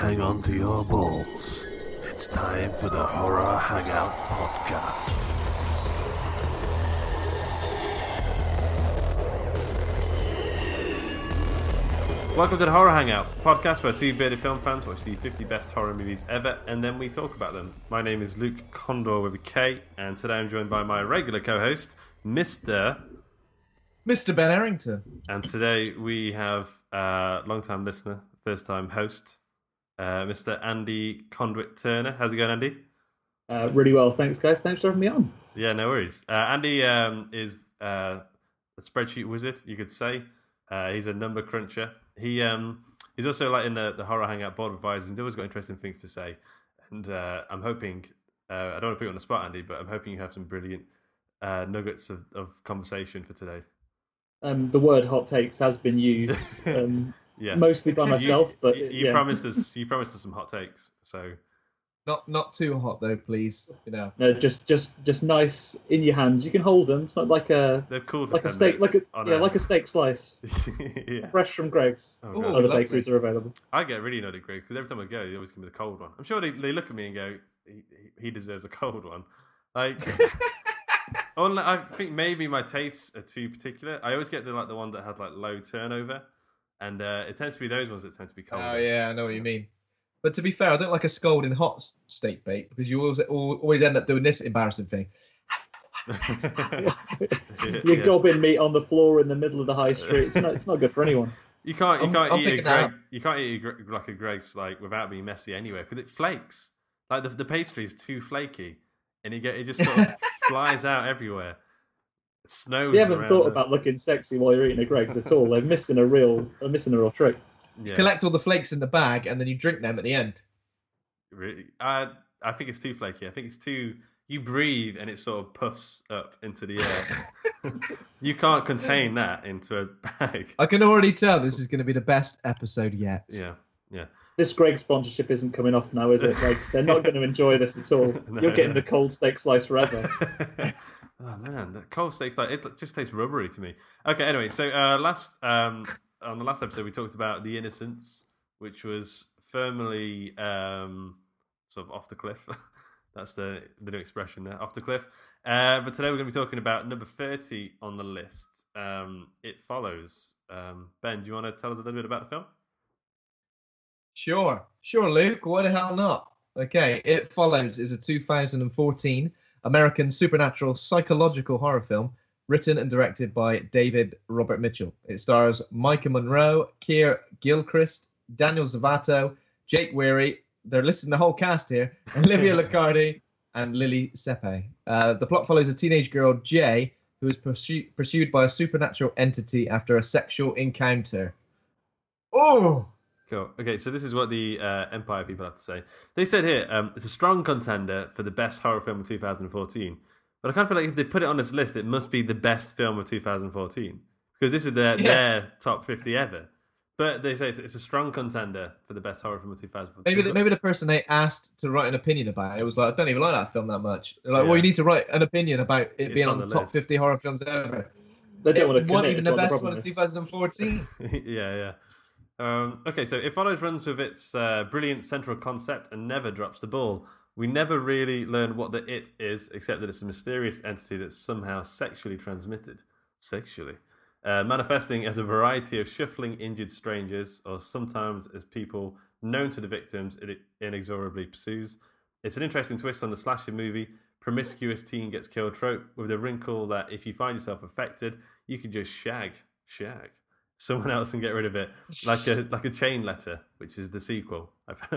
Hang on to your balls. It's time for the Horror Hangout Podcast. Welcome to the Horror Hangout podcast where two bearded film fans watch the 50 best horror movies ever and then we talk about them. My name is Luke Condor with a K, and today I'm joined by my regular co host, Mr. Mr. Ben Errington. And today we have uh, long time listener, first time host, uh, Mr. Andy Conduit Turner. How's it going, Andy? Uh, really well, thanks, guys. Thanks for having me on. Yeah, no worries. Uh, Andy um, is uh, a spreadsheet wizard, you could say. Uh, he's a number cruncher. He um, he's also like in the, the horror hangout board of advisors. He's always got interesting things to say, and uh, I'm hoping uh, I don't want to put you on the spot, Andy, but I'm hoping you have some brilliant uh, nuggets of, of conversation for today. Um, the word "hot takes" has been used, um, Yeah, mostly by myself, you, but you, you yeah. promised us you promised us some hot takes, so Not not too hot though, please. You know. no, just just just nice in your hands. You can hold them. It's not like a they're cool like a steak, like a on yeah, like a steak slice, yeah. fresh from Greggs. Oh, Ooh, Other lovely. bakeries are available. I get really annoyed at Greg because every time I go, they always give me the cold one. I'm sure they, they look at me and go, he, he deserves a cold one. Like, I think maybe my tastes are too particular. I always get the like the one that had like low turnover, and uh, it tends to be those ones that tend to be cold. Oh yeah, I know what you mean. But to be fair, I don't like a scalding hot steak bake because you always always end up doing this embarrassing thing. You're Yeah. gobbing meat on the floor in the middle of the high street. It's not. It's not good for anyone. You can't you I'm- can't I'm eat a picking Greg, you can't eat a, like a Greggs like without being messy anywhere because it flakes. Like the the pastry is too flaky, and you get it just sort of flies out everywhere. It snows. You haven't around thought the- about looking sexy while you're eating a Greggs at all. They're missing a real. They're missing a real trick. Yeah. Collect all the flakes in the bag and then you drink them at the end. Really, I I think it's too flaky. I think it's too. You breathe and it sort of puffs up into the air. you can't contain that into a bag. I can already tell this is going to be the best episode yet. Yeah, yeah. This Greg sponsorship isn't coming off now, is it? Like they're not going to enjoy this at all. No, You're getting no. the cold steak slice forever. Oh man, that cold steak like it just tastes rubbery to me. Okay, anyway, so uh, last um, on the last episode we talked about the innocents, which was firmly um, sort of off the cliff. That's the the new expression there, off the cliff. Uh, but today we're going to be talking about number thirty on the list. Um, it follows. Um, ben, do you want to tell us a little bit about the film? Sure, sure, Luke. Why the hell not? Okay, It Follows is a 2014 American supernatural psychological horror film written and directed by David Robert Mitchell. It stars Maika Monroe, Keir Gilchrist, Daniel Zovatto, Jake Weary. They're listing the whole cast here. Olivia Luccardi and Lili Sepe. Uh, the plot follows a teenage girl, Jay, who is pursu- pursued by a supernatural entity after a sexual encounter. Oh, Cool. Okay, so this is what the uh, Empire people have to say. They said here um, it's a strong contender for the best horror film of 2014. But I kind of feel like if they put it on this list, it must be the best film of 2014 because this is their Yeah. their top 50 ever. But they say it's, it's a strong contender for the best horror film of 2014. Maybe the, maybe the person they asked to write an opinion about it was like, I don't even like that film that much. They're like, Yeah. well, you need to write an opinion about it It's being on on the, the top 50 horror films ever. They don't it want to wasn't even the best problem one of 2014. yeah, yeah. Um, okay, so It Follows runs with its uh, brilliant central concept and never drops the ball. We never really learn what the it is, except that it's a mysterious entity that's somehow sexually transmitted. Sexually. Uh, manifesting as a variety of shuffling injured strangers, or sometimes as people known to the victims it inexorably pursues. It's an interesting twist on the slasher movie promiscuous teen gets killed trope with the wrinkle that if you find yourself affected, you can just shag, shag someone else and get rid of it, like a like a chain letter, which is the sequel.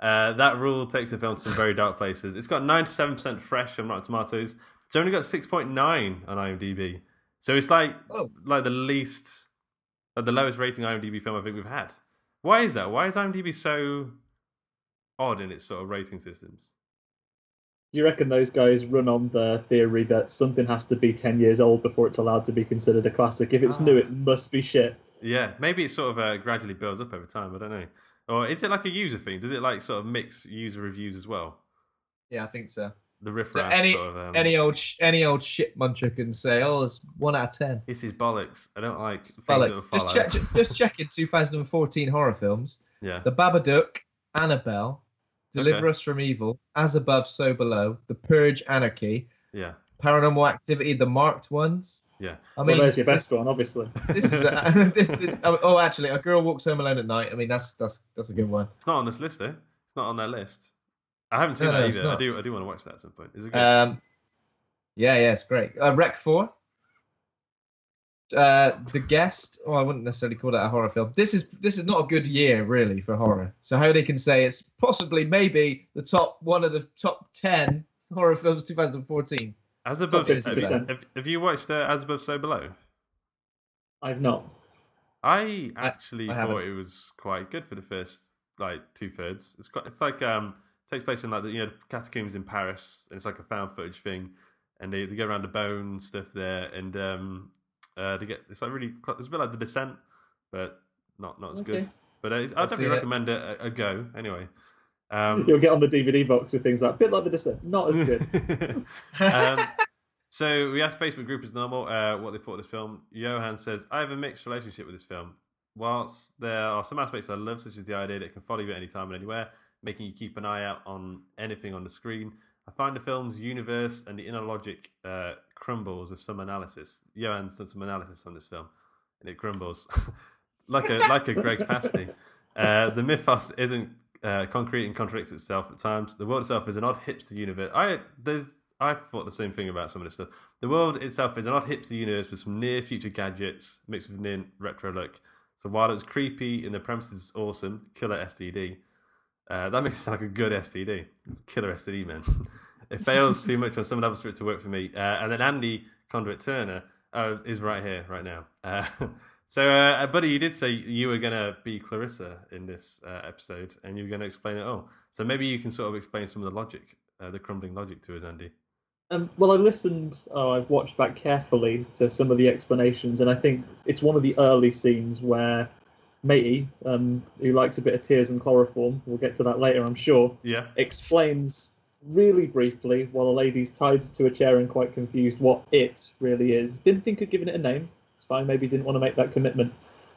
uh, that rule takes the film to some very dark places. It's got ninety seven percent fresh on Rotten Tomatoes. It's only got six point nine on IMDb, so it's like Oh. like the least, uh, the lowest rating IMDb film I think we've had. Why is that? Why is IMDb so odd in its sort of rating systems? Do you reckon those guys run on the theory that something has to be 10 years old before it's allowed to be considered a classic? If it's new, Ah. it must be shit. Yeah, maybe it sort of uh, gradually builds up over time. I don't know. Or is it like a user thing? Does it like sort of mix user reviews as well? yeah, I think so. The So riffraff any sort of. Um, any old sh- any old shit muncher can say, "Oh, it's one out of ten. This is bollocks. I don't like things Bollocks. that Just follow. check, just check in 2014 horror films: Yeah. The Babadook, Annabelle, Deliver Okay. Us from Evil, As Above, So Below, The Purge, Anarchy, Yeah. Paranormal Activity, the marked ones. Yeah. I well, mean, there's your best one, obviously. this is a, this is, oh, oh, actually, a girl walks home alone at night. I mean, that's that's that's a good one. It's not on this list, though. It's not on their list. I haven't seen No, that no, it's either. I do. I do want to watch that at some point. Is it good? Um, yeah, yeah, it's great. Uh, Rec Four. Uh, the guest. Oh, I wouldn't necessarily call that a horror film. This is this is not a good year really for horror. So how they can say it's possibly maybe the top one of the top ten horror films 2014. As above, top have, have, have you watched uh, As Above, So Below? I've not. I actually I thought haven't. it was quite good for the first like two thirds. It's quite. It's like um takes place in like the you know catacombs in Paris, and it's like a found footage thing, and they, they go around the bone stuff there, and um uh they get it's like really cl- it's a bit like The Descent, but not not as good. But uh, I'd I've definitely recommend it a, a go. Anyway, um, You'll get on the DVD box with things like a bit like the Descent, not as good. um, so we asked Facebook group as normal uh, what they thought of this film. Johan says, I have a mixed relationship with this film. Whilst there are some aspects I love, such as the idea that it can follow you at any time and anywhere, making you keep an eye out on anything on the screen, I find the film's universe and the inner logic uh, crumbles with some analysis. Johan's done some analysis on this film, and it crumbles like a like a Greggs pasty. Uh, the mythos isn't uh, concrete and contradicts itself at times. The world itself is an odd hipster universe. I there's I thought the same thing about some of this stuff. The world itself is an odd hipster universe with some near future gadgets mixed with near retro look. So while it's creepy and the premise is awesome, killer STD. Uh, that makes it sound like a good STD. Killer STD, man. it fails too much on some levels for it to work for me. Uh, and then Andy Conduit Turner uh, is right here, right now. Uh, so, uh, buddy, you did say you were going to be Clarissa in this uh, episode and you were going to explain it all. So maybe you can sort of explain some of the logic, uh, the crumbling logic to us, Andy. Um, well, I listened, oh, I've watched back carefully to some of the explanations, and I think it's one of the early scenes where Matey, um, who likes a bit of tears and chloroform, we'll get to that later, I'm sure, Yeah. explains really briefly while a lady's tied to a chair and quite confused what it really is. Didn't think of giving it a name. It's fine, maybe didn't want to make that commitment.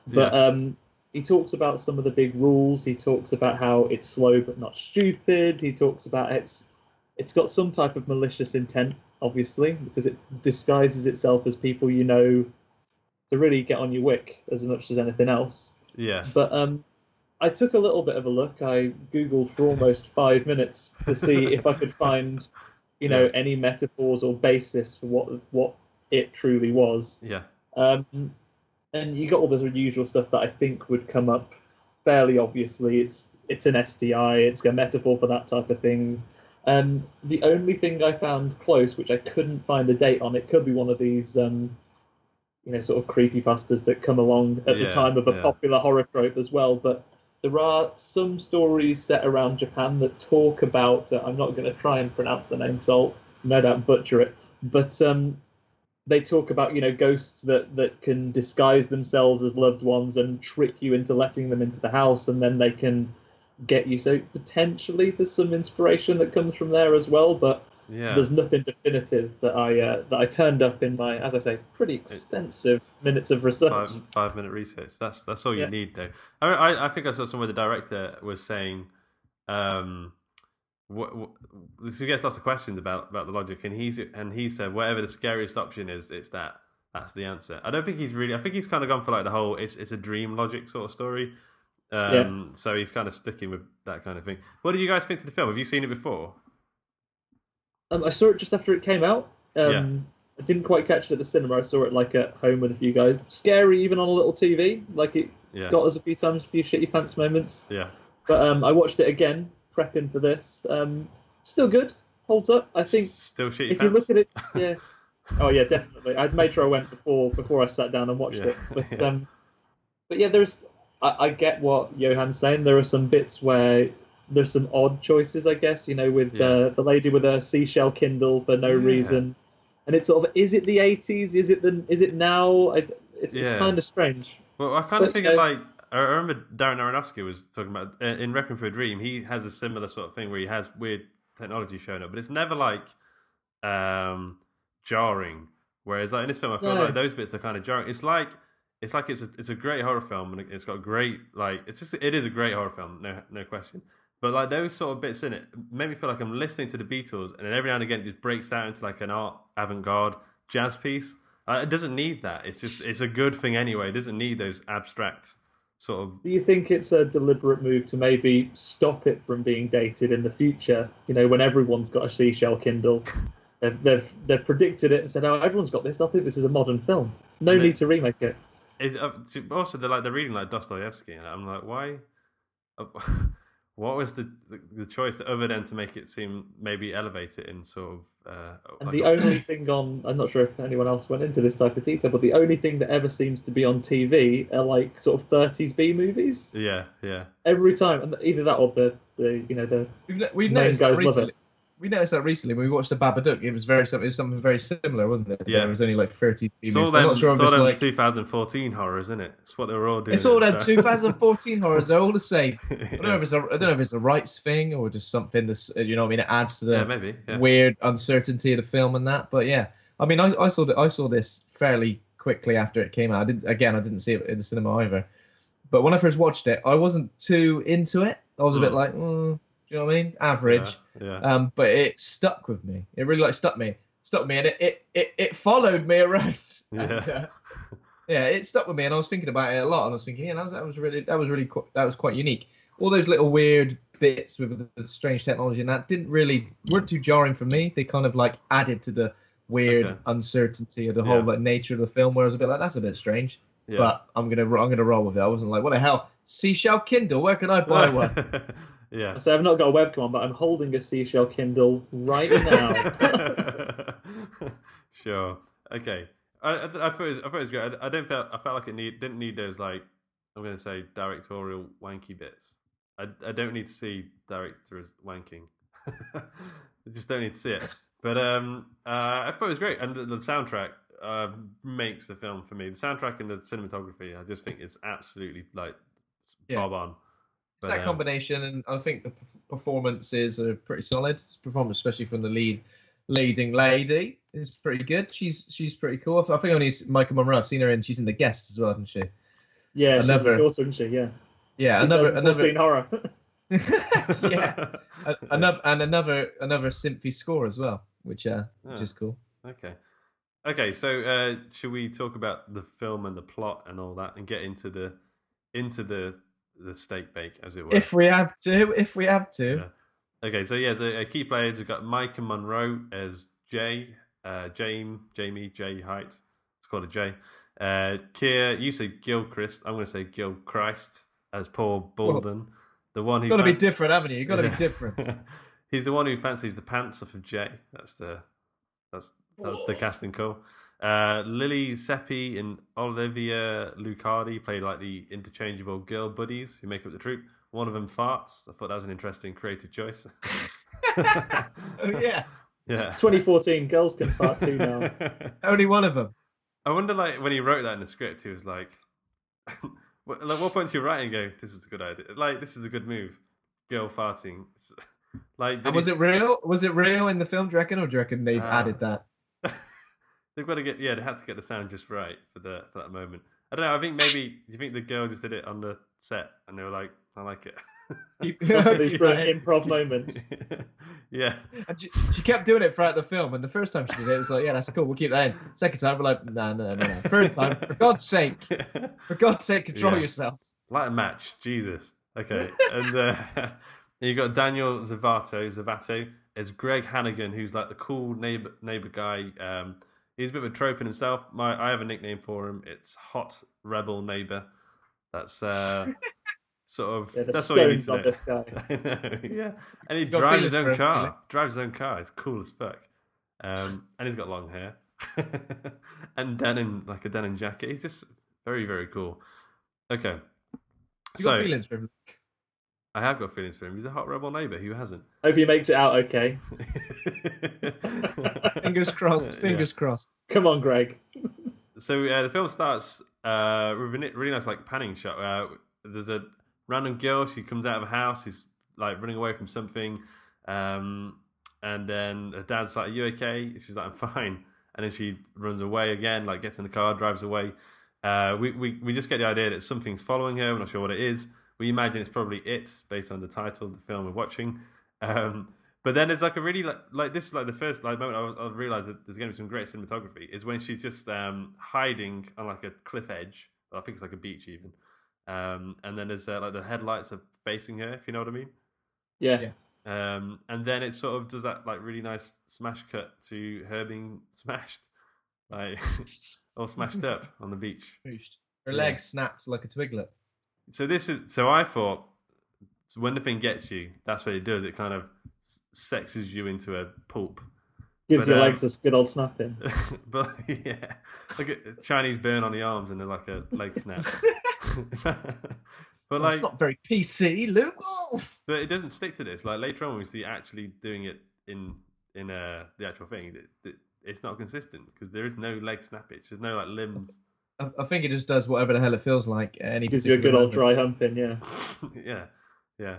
But Yeah. um, he talks about some of the big rules. He talks about how it's slow but not stupid. He talks about it's it's got some type of malicious intent, obviously, because it disguises itself as people you know to really get on your wick as much as anything else. Yes. But um, I took a little bit of a look. I googled for almost five minutes to see if I could find, you know, Yeah. any metaphors or basis for what what it truly was. Yeah. Um, and you got all the usual stuff that I think would come up fairly obviously. It's it's an STI. It's a metaphor for that type of thing. Um, the only thing I found close, which I couldn't find a date on, it could be one of these, um, you know, sort of creepy pastas that come along at Yeah, the time of a yeah. popular horror trope as well. But there are some stories set around Japan that talk about. Uh, I'm not going to try and pronounce the name, so no doubt butcher it. But um, they talk about you know ghosts that that can disguise themselves as loved ones and trick you into letting them into the house, and then they can get you. So potentially there's some inspiration that comes from there as well, but Yeah. there's nothing definitive that I uh, that I turned up in my, as I say, pretty extensive minutes of research. five five minute research. That's that's all you Yeah. need, though. I, I I think I saw somewhere the director was saying, um, what, what this he gets lots of questions about about the logic, and he's and he said whatever the scariest option is, it's that. That's the answer. I don't think he's really. I think he's kind of gone for like the whole it's it's a dream logic sort of story. Um, So he's kind of sticking with that kind of thing. What did you guys think of the film? Have you seen it before? Um, I saw it just after it came out. Um, I didn't quite catch it at the cinema. I saw it like at home with a few guys. Scary, even on a little TV. Like it Yeah. got us a few times, a few shit your pants moments. Yeah. But um, I watched it again, prepping for this. Um, still good, holds up. I think Still shit if you look at it, yeah. Oh yeah, definitely. I'd made sure I went before before I sat down and watched Yeah, it. But yeah. um, but yeah, there's. I, I get what Johan's saying. There are some bits where there's some odd choices, I guess. You know, with Yeah. uh, the lady with a seashell Kindle for no Yeah. reason, and it's sort of is it the 80s? Is it the is it now? I, it's it's kind of strange. Well, I kind of But, figured uh, like I remember Darren Aronofsky was talking about uh, in Requiem for a Dream. He has a similar sort of thing where he has weird technology showing up, but it's never like um, jarring. Whereas like in this film, I feel No. like those bits are kind of jarring. It's like it's like it's a, it's a great horror film and it's got great like it's just it is a great horror film, no no question. But like those sort of bits in it make me feel like I'm listening to the Beatles, and then every now and again it just breaks out into like an art avant-garde jazz piece. Uh, it doesn't need that. It's just it's a good thing anyway. It doesn't need those abstract sort of Do you think it's a deliberate move to maybe stop it from being dated in the future? You know, when everyone's got a seashell Kindle, they've they've, they've predicted it and said, "Oh, everyone's got this. They'll think this is a modern film. No And it- need to remake it." It, uh, also, they're like they're reading like Dostoevsky, and I'm like, why? what was the, the the choice other than to make it seem maybe elevate it in sort of? Uh, And the only thing on, I'm not sure if anyone else went into this type of detail, but the only thing that ever seems to be on TV are like sort of 30s B movies. yeah, yeah, Every time, and either that or the, the you know, the We've, we've Main noticed that guys love recently. It. We noticed that recently when we watched the Babadook. It was very something. It was something very similar, wasn't it? Yeah. There was only like 30 saw movies. I'm them, sure it's them like 2014 horrors, isn't it? It's what they were all doing. it's all them so- 2014 horrors. They're all the same. I don't know if it's a, I don't know if it's a rights thing or just something that's you know what I mean. It adds to the yeah, maybe. Yeah. weird uncertainty of the film and that. But yeah, I mean, I, I saw the, I saw this fairly quickly after it came out. I didn't again, I didn't see it in the cinema either. But when I first watched it, I wasn't too into it. I was a bit Mm. like, mm, you know what I mean? Average. Yeah, Um, but it stuck with me. It really like stuck me, stuck me, and it it it, it followed me around. Yeah. And, uh, yeah, it stuck with me, and I was thinking about it a lot. And I was thinking, yeah, that was, that was really that was really that was quite unique. All those little weird bits with the, the strange technology and that didn't really weren't too jarring for me. They kind of like added to the weird Okay. uncertainty of the whole Yeah. like nature of the film. Where I was a bit like, that's a bit strange. yeah. But I'm gonna I'm gonna roll with it. I wasn't like, what the hell? Seashell Kindle, where can I buy one? yeah. So I've not got a webcam on, but I'm holding a seashell Kindle right now. sure. Okay. I, I, I thought it was, I thought it was great. I, I didn't feel I felt like it need didn't need those like I'm going to say directorial wanky bits. I, I don't need to see directors wanking. I just don't need to see it. But um, uh, I thought it was great, and the, the soundtrack uh, makes the film for me. The soundtrack and the cinematography, I just think it's absolutely like Yeah. bob on. It's that um, combination, and I think the p- performances are pretty solid. Performance, especially from the lead leading lady, is pretty good. She's she's pretty cool. I think only Maika Monroe. I've seen her in. She's in the guests as well, hasn't she? Yeah, she's Another- the daughter, isn't she? Yeah. Yeah, another another horror. yeah, another and another another symphy score as well, which uh which is cool. Okay. Okay, so uh, should we talk about the film and the plot and all that, and get into the into the the steak bake, as it were? If we have to, if we have to, Yeah. Okay, so yeah, the uh, key players we've got Maika Monroe as Jay, uh, Jamie, Jamie, Jay Height. It's called a J. Uh, Keir, you say Gilchrist. I'm going to say Gilchrist as Paul Bolden, the one who got to be different, haven't you? You got to Yeah. be different. He's the one who fancies the pants off of Jay. That's the that's that's the casting call. Uh, Lili Sepe and Olivia Luccardi play like the interchangeable girl buddies who make up the troupe. One of them farts. I thought that was an interesting creative choice. oh yeah, Yeah. It's 2014. Girls can fart too now. Only one of them. I wonder, like, when he wrote that in the script, he was like, what- like, what point do you write and go, "This is a good idea"? Like, this is a good move. Girl farting. Like, And was he- it real? Was it real in the film? Do you reckon, or do you reckon they've Uh, added that? They've got to get yeah, they had to get the sound just right for the for that moment. I don't know. I think maybe do you think the girl just did it on the set and they were like, I like it. Possibly for an Yeah. improv moments. yeah, And she, she kept doing it throughout the film, and the first time she did it, it was like, yeah, that's cool, we'll keep that in. Second time, we're like, no, no, no, no. Third time, for God's sake, for God's sake, control Yeah. yourself. light a match. Jesus. Okay, and uh, you got Daniel Zovatto Zovatto as Greg Hannigan, who's like the cool neighbor neighbor guy. Um, he's a bit of a trope in himself. My I have a nickname for him. It's Hot Rebel Neighbor. That's uh, sort of Yeah, that's all you need to know. this guy. Know, yeah, and he drives his own him, car. Drives his own car. It's cool as fuck. Um, and he's got long hair and denim, like a denim jacket. He's just very, very cool. Okay, You so got feelings for him. I have got feelings for him. He's a hot rebel neighbor. Who hasn't? Hope he makes it out okay. Fingers crossed, Yeah. fingers crossed. Come on, Greg. So uh, the film starts uh, with a really nice like panning shot. Uh, there's a random girl. She comes out of a house. She's like running away from something, um, and then her dad's like, "Are you okay?" She's like, "I'm fine." And then she runs away again. Like gets in the car, drives away. Uh, we, we we just get the idea that something's following her. We're not sure what it is. We imagine it's probably it based on the title of the film we're watching. Um, but then there's like a really like, like this is like the first like moment I, I realized that there's going to be some great cinematography is when she's just um, hiding on like a cliff edge. I think it's like a beach even. Um, and then there's uh, like the headlights are facing her, if you know what I mean. Yeah. Yeah. Um, and then it sort of does that like really nice smash cut to her being smashed, like all smashed up on the beach. Boost. Her Yeah. leg snapped like a twiglet. So this is so I thought so when the thing gets you, that's what it does. It kind of sexes you into a pulp. Gives But, your um, legs a good old snapping. but yeah, like a Chinese burn on the arms and then like a leg snap. but Oh, like, it's not very PC, Luke. Oh. but it doesn't stick to this. Like later on, when we see actually doing it in in uh, the actual thing. It, it, it's not consistent because there is no leg snappage. There's no like limbs. I, I think it just does whatever the hell it feels like. at Any Gives you a good particular old moment. dry humping, yeah. yeah, yeah.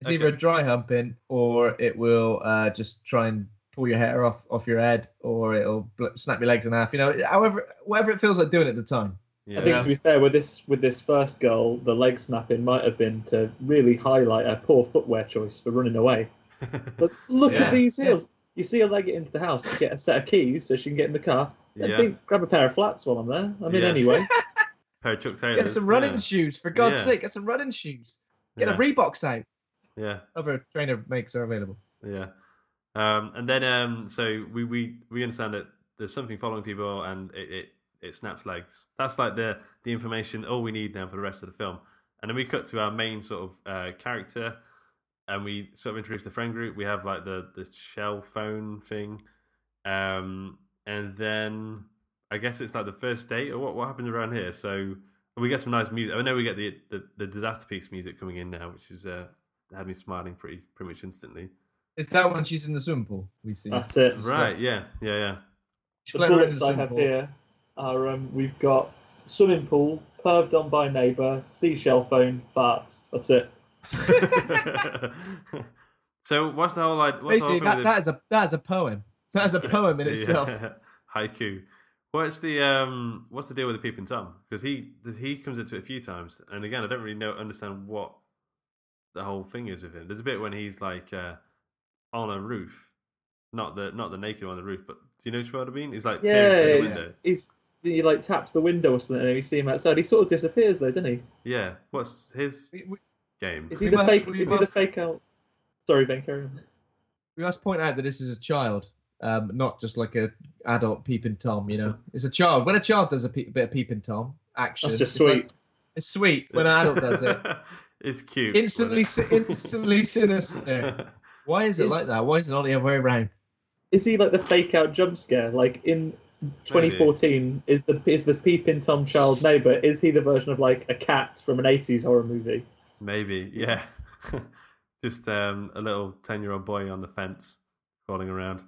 It's either a dry humping or it will uh, just try and pull your hair off off your head, or it'll bl- snap your legs in half. You know, however, whatever it feels like doing at the time. Yeah. I think to be fair, with this with this first goal, the leg snapping might have been to really highlight a poor footwear choice for running away. But look Yeah, at these yeah. heels. You see her leg get into the house, get a set of keys so she can get in the car. Then Yeah. think, grab a pair of flats while I'm there. I mean, Yeah. anyway. Pair of Chuck Taylors. Get some running yeah. shoes, for God's Yeah. sake. Get some running shoes. Get yeah. a Reeboks out. yeah. Other trainer makes are available. Yeah. Um, and then um, so we, we we understand that there's something following people and it, it it snaps legs. That's like the the information all we need now for the rest of the film. And then we cut to our main sort of uh, character and we sort of introduce the friend group. We have like the the shell phone thing. Um, and then I guess it's like the first date or what what happens around here. So we get some nice music. I know we get the the, the Disasterpeace music coming in now, which is uh had me smiling pretty pretty much instantly. Is that when she's in the swimming pool? We see. That's it. Right, yeah, yeah, yeah. She's The floating around bullets the I have pool. here are um, we've got swimming pool, perved on by neighbour, seashell phone, farts. That's it. so what's the whole like? What's the whole Basically, thing that, with that is a that is a poem. That is a poem in itself. Yeah. Haiku. What's the um? What's the deal with the peeping tom? Because he he comes into it a few times, and again, I don't really know understand what the whole thing is with him. There's a bit when he's like uh, on a roof, not the not the naked one on the roof, but do you know what I mean? He's like Yeah, the it's, window. he's he like taps the window or something, and you see him outside. He sort of disappears though, doesn't he? Yeah. What's his We, we, game? Is he the must- fake? we Is he the fake out? Sorry, Ben. Carry on. we must point out that this is a child, um, not just like a adult peeping tom. You know, it's a child. When a child does a pe- bit of peeping tom action, That's just it's like- sweet. it's sweet when an adult does it. it's cute. Instantly, wasn't si- it? instantly sinister. Why is it Is- like that? Why is it not the other way around? Is he like the fake out jump scare? Like in 2014, is the is the peeping tom child neighbor? Is he the version of like a cat from an 80s horror movie? Maybe, yeah. Just um, a little ten-year-old boy on the fence, crawling around.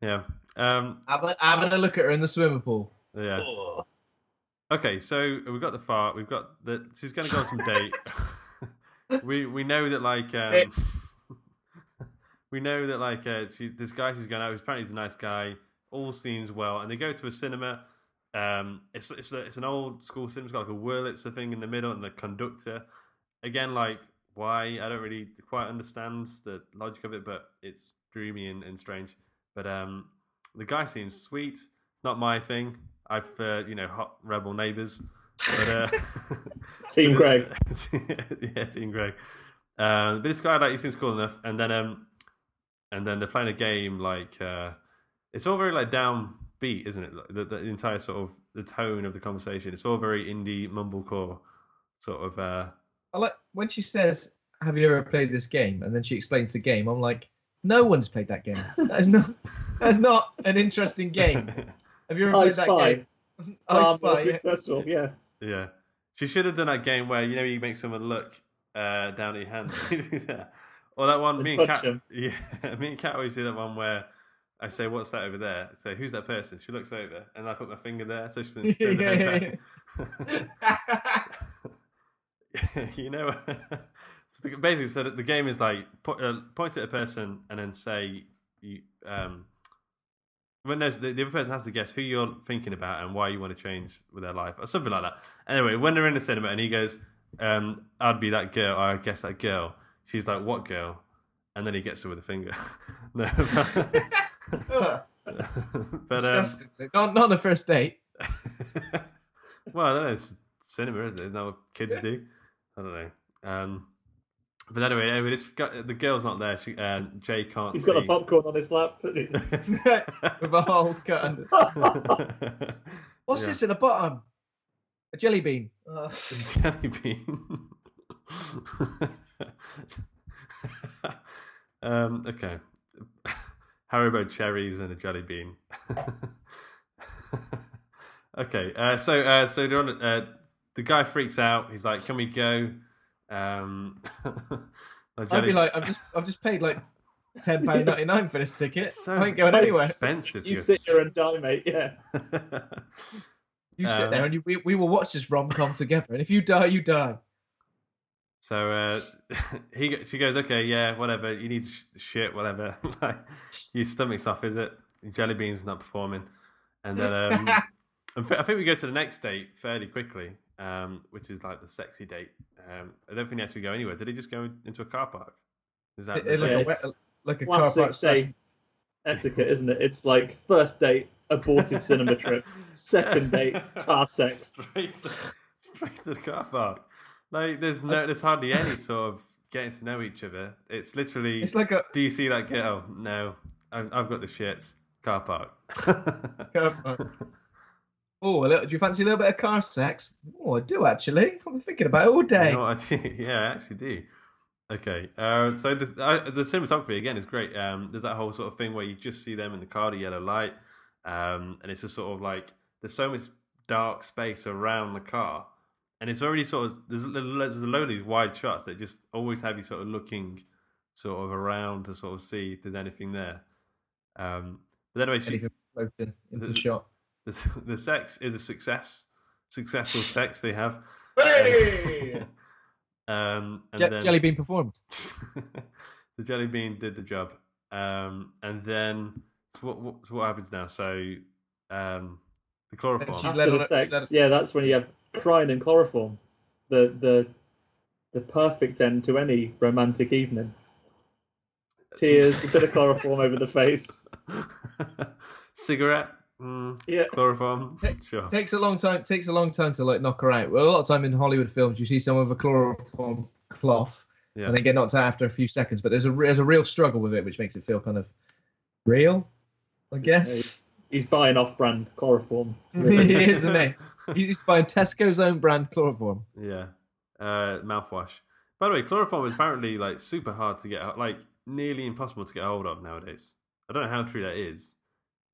Yeah. Um, Having, having a look at her in the swimming pool. yeah. Ugh. Okay, so we've got the fart. We've got the. She's going to go on some date. we we know that like um, we know that like uh, she, this guy she's going out. with, Apparently, he's a nice guy. All seems well, and they go to a cinema. Um, it's it's a, it's an old school cinema. It's got like a Wurlitzer thing in the middle and a conductor. Again, like why I don't really quite understand the logic of it, but it's dreamy and, and strange. But um, the guy seems sweet. It's not my thing. I prefer you know hot rebel neighbors. But uh, Team Greg. yeah, Team Greg. Uh, but this guy like he seems cool enough, and then um, and then they're playing a game like uh, it's all very like downbeat, isn't it? The, the entire sort of the tone of the conversation. It's all very indie mumblecore sort of. I like when she says, "Have you ever played this game?" and then she explains the game. I'm like, "No one's played that game. That is not. That's not an interesting game. Have you ever I played that Spy. game?" Far I more spy. yeah. successful. Yeah. yeah, she should have done that game where you know you make someone look uh, down at your hand. or that one, me and punch Kat. Yeah, me and Kat always do that one where. I say, "What's that over there?" I say, "Who's that person?" She looks over, and I put my finger there, so she's been turned her head back. you know, basically, so the game is like uh, point at a person and then say you um. When there's the, the other person has to guess who you're thinking about and why you want to change with their life or something like that. Anyway, when they're in the cinema and he goes, um, "I'd be that girl," or I guess that girl. She's like, "What girl?" And then he gets her with a finger. no, Ugh, but um, not, not on the first date. well, I don't know. It's cinema, isn't it? Isn't that what kids do? I don't know. Um, but anyway, anyway, it's got, the girl's not there. She, uh, Jay can't He's see. got a popcorn on his lap. it's- With a hole cut under. What's Yeah. this in the bottom? A jelly bean. Ugh. Jelly bean. um, okay. Haribo cherries and a jelly bean. okay, uh, so uh, so they're on, uh, the guy freaks out. He's like, "Can we go?" Um, I'd be like, "I've just, I've just paid like ten pound ninety nine for this ticket. So I ain't going anywhere. expensive. You sit to- here and die, mate. Yeah. You sit Um, there and you, we, we will watch this rom com together. And if you die, you die. So uh, he she goes, okay, yeah, whatever. You need sh- shit, whatever. like your stomach's off, is it? Your jelly bean's not performing, and then um, I think we go to the next date fairly quickly, um, which is like the sexy date. Um, I don't think they actually go anywhere. Did he just go into a car park? Is that It- it like, Yeah, a, wet- like a car park date etiquette, isn't it? It's like first date, aborted cinema trip. Second date, car sex. straight to, straight to the car park? Like there's no, there's hardly any sort of getting to know each other. It's literally. It's like a Do you see that girl? No, I've, I've got the shits. Car park. car park. Oh, a little, do you fancy a little bit of car sex? Oh, I do actually. I've been thinking about it all day. You know what? Yeah, I actually do. Okay, uh, so the uh, the cinematography again is great. Um, there's that whole sort of thing where you just see them in the car, the yellow light, um, and it's just sort of like there's so much dark space around the car, and it's already sort of there's, there's a load of these wide shots that just always have you sort of looking sort of around to sort of see if there's anything there. Um, but anyway, she, Anything floating into The- shot. The, the sex is a success, successful sex they have. Hey! Um, and Je- then Jelly bean performed. the jelly bean did the job. Um, and then so what, what so what happens now? So um, the chloroform. she's After the a- sex, she's led- yeah, that's when you have crying and chloroform. The the the perfect end to any romantic evening. Tears, a bit of chloroform over the face. Cigarette. Mm, Yeah. chloroform. Take- Sure. Takes a long time. Takes a long time to like knock her out. Well, a lot of time in Hollywood films, you see someone with a chloroform cloth, Yeah. and they get knocked out after a few seconds. But there's a there's a real struggle with it, which makes it feel kind of real, I guess. He's buying off-brand chloroform. he is, isn't he? He's buying Tesco's own brand chloroform. Yeah. Uh, mouthwash. By the way, chloroform is apparently like super hard to get, like nearly impossible to get hold of nowadays. I don't know how true that is.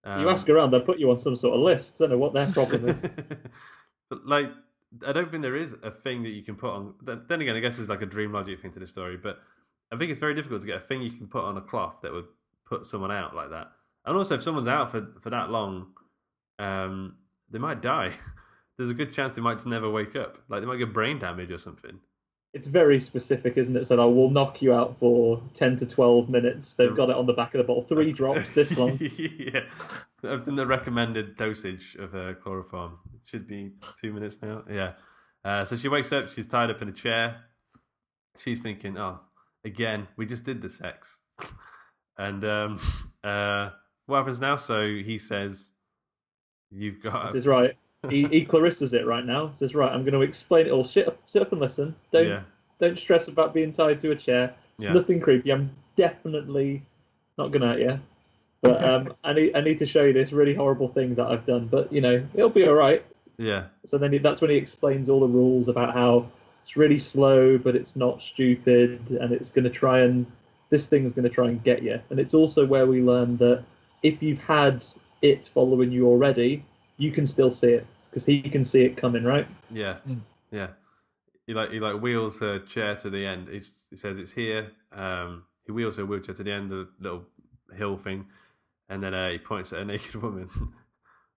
Um, You ask around, they'll put you on some sort of list. I Don't know what their problem is. but like, I don't think there is a thing that you can put on. Then again, I guess there's like a dream logic thing to the story, but I think it's very difficult to get a thing you can put on a cloth that would put someone out like that. And also, if someone's out for for that long, um, they might die. There's a good chance they might just never wake up. Like they might get brain damage or something. It's very specific, isn't it? So I will knock you out for ten to twelve minutes. They've got it on the back of the bottle. Three drops this long. yeah, I've done the recommended dosage of uh, chloroform. It should be two minutes now. Yeah. Uh, so she wakes up. She's tied up in a chair. She's thinking, "Oh, again, we just did the sex." and um, uh, what happens now? So he says, "You've got." This is right. He, he Clarissa's it right now. Says right. I'm going to explain it all. Sit up, sit up and listen. Don't Yeah. don't stress about being tied to a chair. It's Yeah. nothing creepy. I'm definitely not going to hurt you. But um, I need I need to show you this really horrible thing that I've done. But you know, it'll be all right. Yeah. So then he, that's when he explains all the rules about how it's really slow, but it's not stupid, and it's going to try and this thing is going to try and get you. And it's also where we learn that if you've had it following you already, you can still see it because he can see it coming, right? Yeah, Mm. yeah. He like he like wheels her chair to the end. He's, he says it's here. Um, he wheels her wheelchair to the end of the little hill thing, and then uh, he points at a naked woman,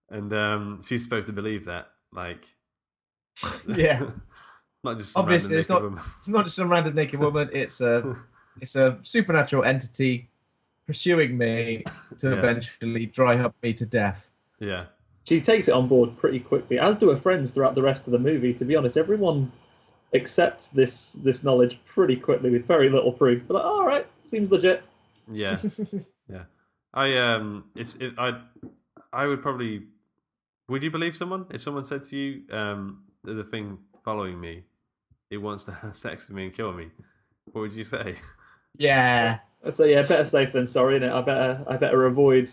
and um, she's supposed to believe that. Like, Yeah. not just some Obviously, it's not. woman. It's not just some random naked woman. It's a. It's a supernatural entity pursuing me to Yeah. eventually dry up me to death. Yeah, She takes it on board pretty quickly, as do her friends throughout the rest of the movie. To be honest, everyone accepts this this knowledge pretty quickly with very little proof. They're like, all right, seems legit. yeah, yeah. I um, if, if I, I would probably. Would you believe someone if someone said to you, um, "There's a thing following me. It wants to have sex with me and kill me." What would you say? Yeah. So yeah, better safe than sorry, innit? I better I better avoid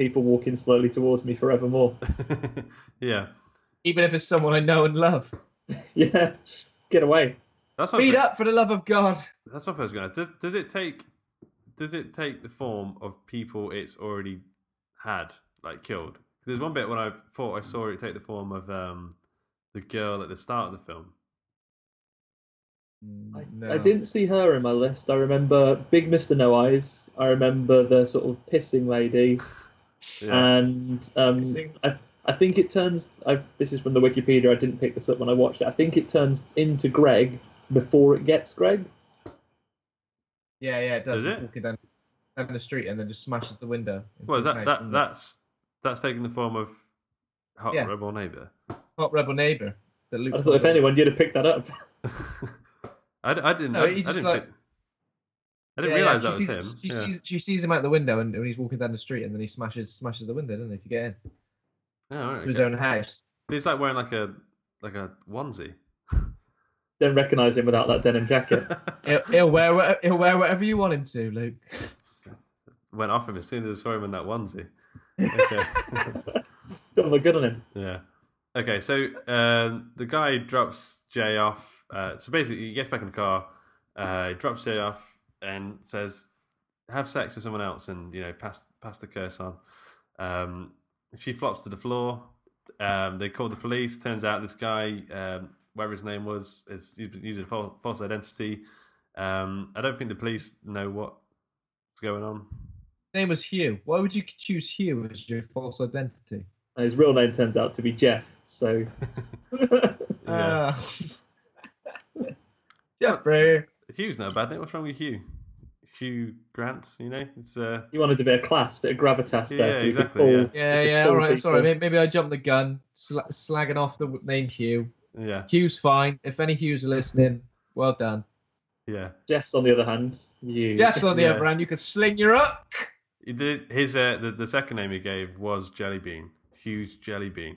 people walking slowly towards me forevermore. yeah, Even if it's someone I know and love. yeah, get away. that's Speed up for the love of God. That's what I was going to. Does, does it take? Does it take the form of people it's already had, like killed? There's one bit when I thought I saw it take the form of um, the girl at the start of the film. I, No. I didn't see her in my list. I remember Big Mister No Eyes. I remember the sort of pissing lady, Yeah, and um, Pissing. I, I think it turns. I, this is from the Wikipedia. I didn't pick this up when I watched it. I think it turns into Greg before it gets Greg. Yeah, yeah, it does. Does it? Walking down, down the street and then just smashes the window. well, is that that that's that's taking the form of hot Yeah. rebel neighbor. hot rebel neighbor. I thought if anyone, you'd have picked that up. I, d- I didn't. No, I, he I didn't. like- pick- I didn't Yeah, yeah, realize she that was sees, him. She yeah. sees she sees him out the window and when he's walking down the street and then he smashes smashes the window, doesn't he, to get in Oh, right, to his own house. He's like wearing like a like a onesie. Don't recognise him without that denim jacket. He'll, he'll wear he'll wear whatever you want him to, Luke. Went off him as soon as I saw him in that onesie. Okay. Don't look good on him. Yeah. Okay, so um, the guy drops Jay off. Uh, so basically, he gets back in the car, uh, he drops Jay off, and says, "Have sex with someone else," and you know, pass pass the curse on. Um, she flops to the floor. Um, they call the police. Turns out this guy, um, whatever his name was, is using false, false identity. Um, I don't think the police know what's going on. His name was Hugh. Why would you choose Hugh as your false identity? And his real name turns out to be Jeff. So Yeah. Uh, Jeffrey. Hugh's not a bad name. What's wrong with Hugh? Hugh Grant, you know, it's uh, you wanted a bit of class, bit of gravitas there, Yeah, so you exactly, could yeah. Yeah, yeah, fall all right. Sorry, maybe, maybe I jumped the gun, sla- slagging off the name Hugh. yeah, Hugh's fine. If any Hughes are listening, well done. yeah. Jeff's on the other hand, you. Jeff's on the Yeah. other hand. You could sling your up. He did his uh, the the second name he gave was Jelly Bean, Jellybean, huge Jellybean.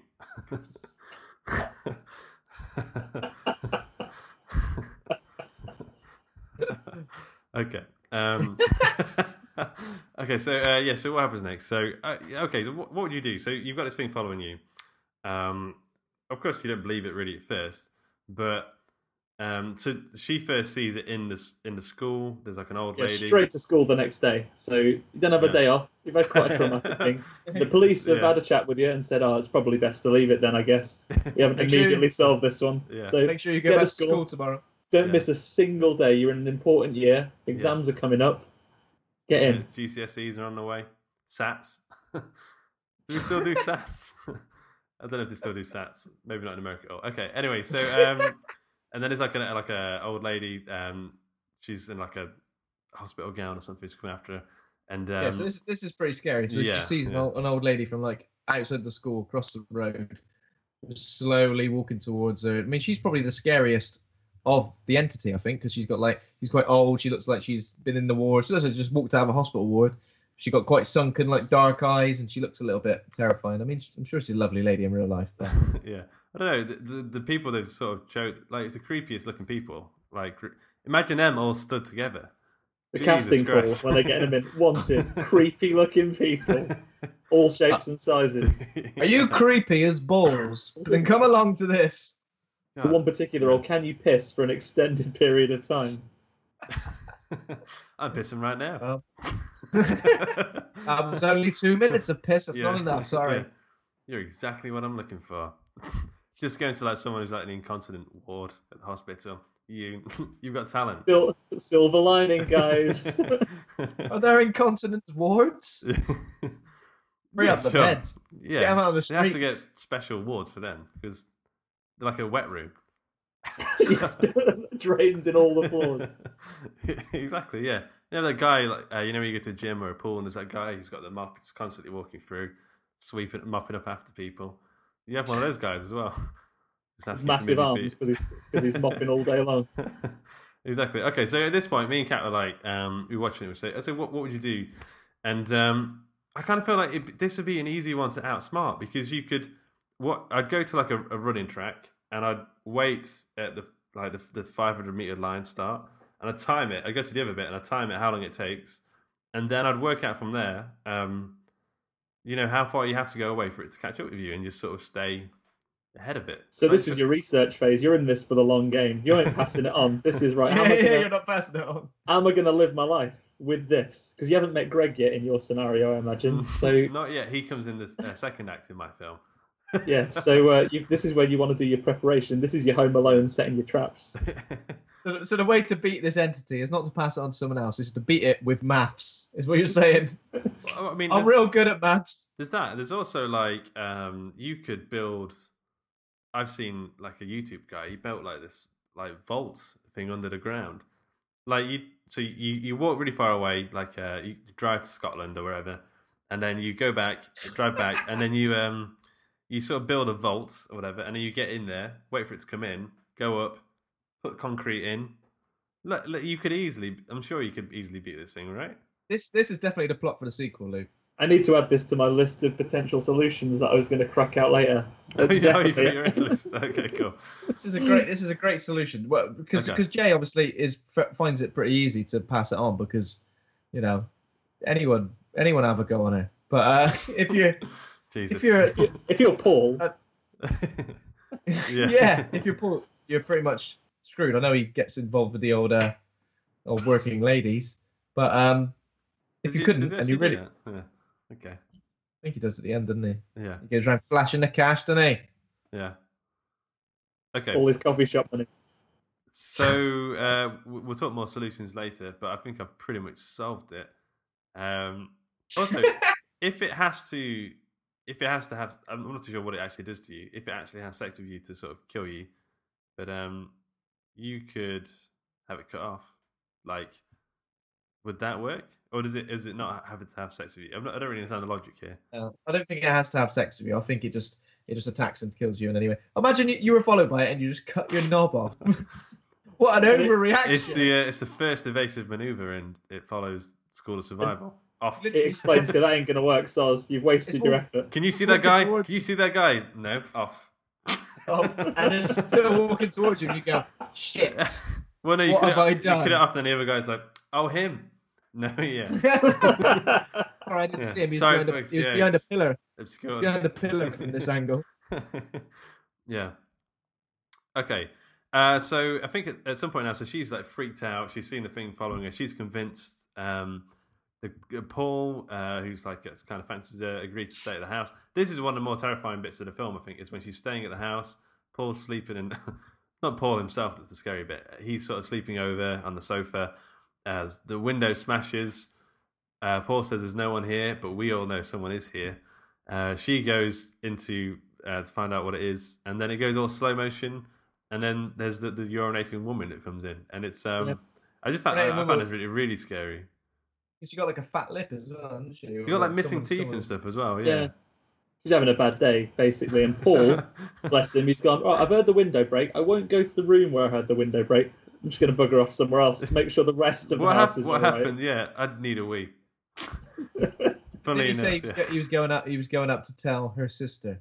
Okay. Um, okay. So uh, yeah. So what happens next? So uh, okay. So what, what would you do? So you've got this thing following you. Um, of course, you don't believe it really at first, but um, so she first sees it in the in the school. There's like an old Yeah, lady. straight to school the next day. So you don't have a Yeah. day off. You've had quite a traumatic thing. The police have Yeah. had a chat with you and said, "Oh, it's probably best to leave it then, I guess." You haven't Make sure- immediately solved this one. Yeah. So Make sure you get go to back to school. school tomorrow. Don't Yeah. miss a single day. You're in an important year. Exams are coming up. Get in. Yeah, GCSEs are on the way. SATs. do we still do sats? I don't know if they still do sats. Maybe not in America. Oh, okay. Anyway, so um, and then there's like a like a old lady. Um, she's in like a hospital gown or something. She's coming after her, and um, yeah, so this this is pretty scary. So yeah, she sees an, yeah. old, an old lady from like outside the school across the road, slowly walking towards her. I mean, she's probably the scariest of the entity, I think, because she's got like she's quite old. She looks like she's been in the war. She doesn't just walked out of a hospital ward. She got quite sunken, like dark eyes, and she looks a little bit terrifying. I mean, I'm sure she's a lovely lady in real life, but yeah, I don't know the, the, the people they've sort of chose like it's the creepiest looking people. Like imagine them all stood together. The Jesus casting call when they get them in wanted creepy looking people, all shapes and sizes. are you creepy as balls? Then come along to this. The one particular, or can you piss for an extended period of time? I'm pissing right now. Well, um, it's only two minutes of piss. That's not enough. Sorry. Yeah. You're exactly what I'm looking for. Just going to like someone who's like an incontinent ward at the hospital. You, you've got talent. Sil- silver lining, guys. Are there incontinence wards? Free Yeah, up the sure. beds. Yeah, Get 'em out of the They have to get special wards for them because they're like a wet room. Drains in all the floors. exactly. Yeah. You know that guy, like uh, you know, when you go to a gym or a pool, and there's that guy who's got the mop, he's constantly walking through, sweeping, mopping up after people. You have one of those guys as well. Massive arms because he's, he's mopping all day long. exactly. Okay, so at this point, me and Kat were like, um, we were watching it. We say, I said, what, what would you do? And um, I kind of feel like it, this would be an easy one to outsmart because you could. What I'd go to like a, a running track and I'd wait at the like the, the 500 meter line start and I'd time it. I'd go to the other bit and I'd time it how long it takes, and then I'd work out from there. Um, you know how far you have to go away for it to catch up with you and just sort of stay ahead of it. So Like, this is your research phase. You're in this for the long game. You ain't passing it on. This is right. Yeah, yeah, gonna, you're not passing it on. how am I gonna live my life with this? Because you haven't met Greg yet in your scenario, I imagine. So Not yet. He comes in the uh, second act in my film. Yeah. So uh, you, this is where you want to do your preparation. This is your Home Alone setting your traps. So, so the way to beat this entity is not to pass it on to someone else; is to beat it with maths. Is what you're saying? Well, I mean, I'm real good at maths. There's that. There's also like um, you could build. I've seen like a YouTube guy. He built like this like vault thing under the ground. Like you, so you you walk really far away. Like uh, you drive to Scotland or wherever, and then you go back, drive back, and then you um you sort of build a vault or whatever, and then you get in there, wait for it to come in, go up, put concrete in. Look, look, you could easily. I'm sure you could easily beat this thing, right? This this is definitely the plot for the sequel, Luke. I need to add this to my list of potential solutions that I was going to crack out later. Oh, you know, you Definitely. put your into. Okay, cool. This is a great this is a great solution. Well, because Okay. because Jay obviously is f- finds it pretty easy to pass it on because you know anyone anyone have a go on it. But uh, if you're Jesus. if you're If you're Paul, Uh, Yeah. yeah. if you're Paul, you're pretty much screwed. I know he gets involved with the old uh, old working ladies, but um, if Does you he- couldn't and you really, do I? Yeah. Okay. I think he does at the end, doesn't he? Yeah. He goes around flashing the cash, doesn't he? Yeah. Okay. all his coffee shop money. So uh, we'll talk more solutions later, but I think I've pretty much solved it. Um, also, if it has to, if it has to have, I'm not too sure what it actually does to you. If it actually has sex with you to sort of kill you, but um, you could have it cut off. Like, would that work, or does it? Is it not having to have sex with you? I'm not, I don't really understand the logic here. Uh, I don't think it has to have sex with you. I think it just it just attacks and kills you in any way. Imagine you, you were followed by it and you just cut your knob off. what an overreaction! It's the uh, it's the first evasive maneuver, and it follows School of Survival. Off. It explains to that ain't going to work, Soz. You've wasted It's your all- effort. Can you see that guy? Can you see that guy? No, off. off, and it's still walking towards you, and you go, "Shit!" Well, no, you What could have I You done? could have off, and the other guy's like, "Oh, him." No, yeah, All right, I didn't Yeah. see him. He was, Sorry, behind, a, folks, he was yeah, behind a it's- pillar. obscure. Behind a pillar in this angle. yeah. Okay. Uh, so I think at, at some point now, so she's like freaked out. She's seen the thing following her. She's convinced um, uh, Paul, uh, who's like uh, kind of fancies her, agreed to stay at the house. This is one of the more terrifying bits of the film. I think is when she's staying at the house. Paul's sleeping, and not Paul himself. That's the scary bit. He's sort of sleeping over on the sofa as the window smashes. Uh, Paul says there's no one here, but we all know someone is here. Uh, she goes into uh, to find out what it is, and then it goes all slow motion, and then there's the, the urinating woman that comes in, and it's um, Yeah. I just found I, I found it really really scary. She got like a fat lip as well, hasn't she? You got like missing teeth and stuff as well, Yeah. yeah. She's having a bad day, basically. And Paul, bless him, he's gone, oh, I've heard the window break. I won't go to the room where I heard the window break. I'm just going to bugger off somewhere else. To make sure the rest of what the house hap- is what all right. happened? Yeah, I'd need a wee. Did Funny he say he was, yeah. go- he was going up? He was going up to tell her sister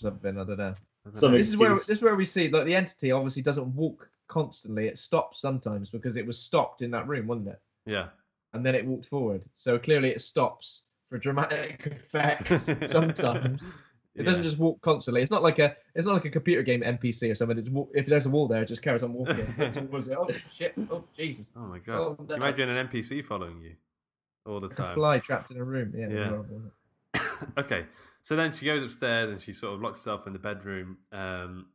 something. I don't know. I don't Some know. This is where this is where we see like the entity obviously doesn't walk constantly. It stops sometimes because it was stopped in that room, wasn't it? Yeah. And then it walked forward. So clearly it stops for dramatic effect sometimes. It doesn't just walk constantly. It's not like a it's not like a computer game NPC or something. It's, if there's a wall there, it just carries on walking. towards it. Oh shit! Oh Jesus! Oh my god! Oh, no. you imagine an NPC following you all the Like a time? fly trapped in a room. Yeah. Yeah. horrible, isn't it? okay, so then she goes upstairs and she sort of locks herself in the bedroom. Um,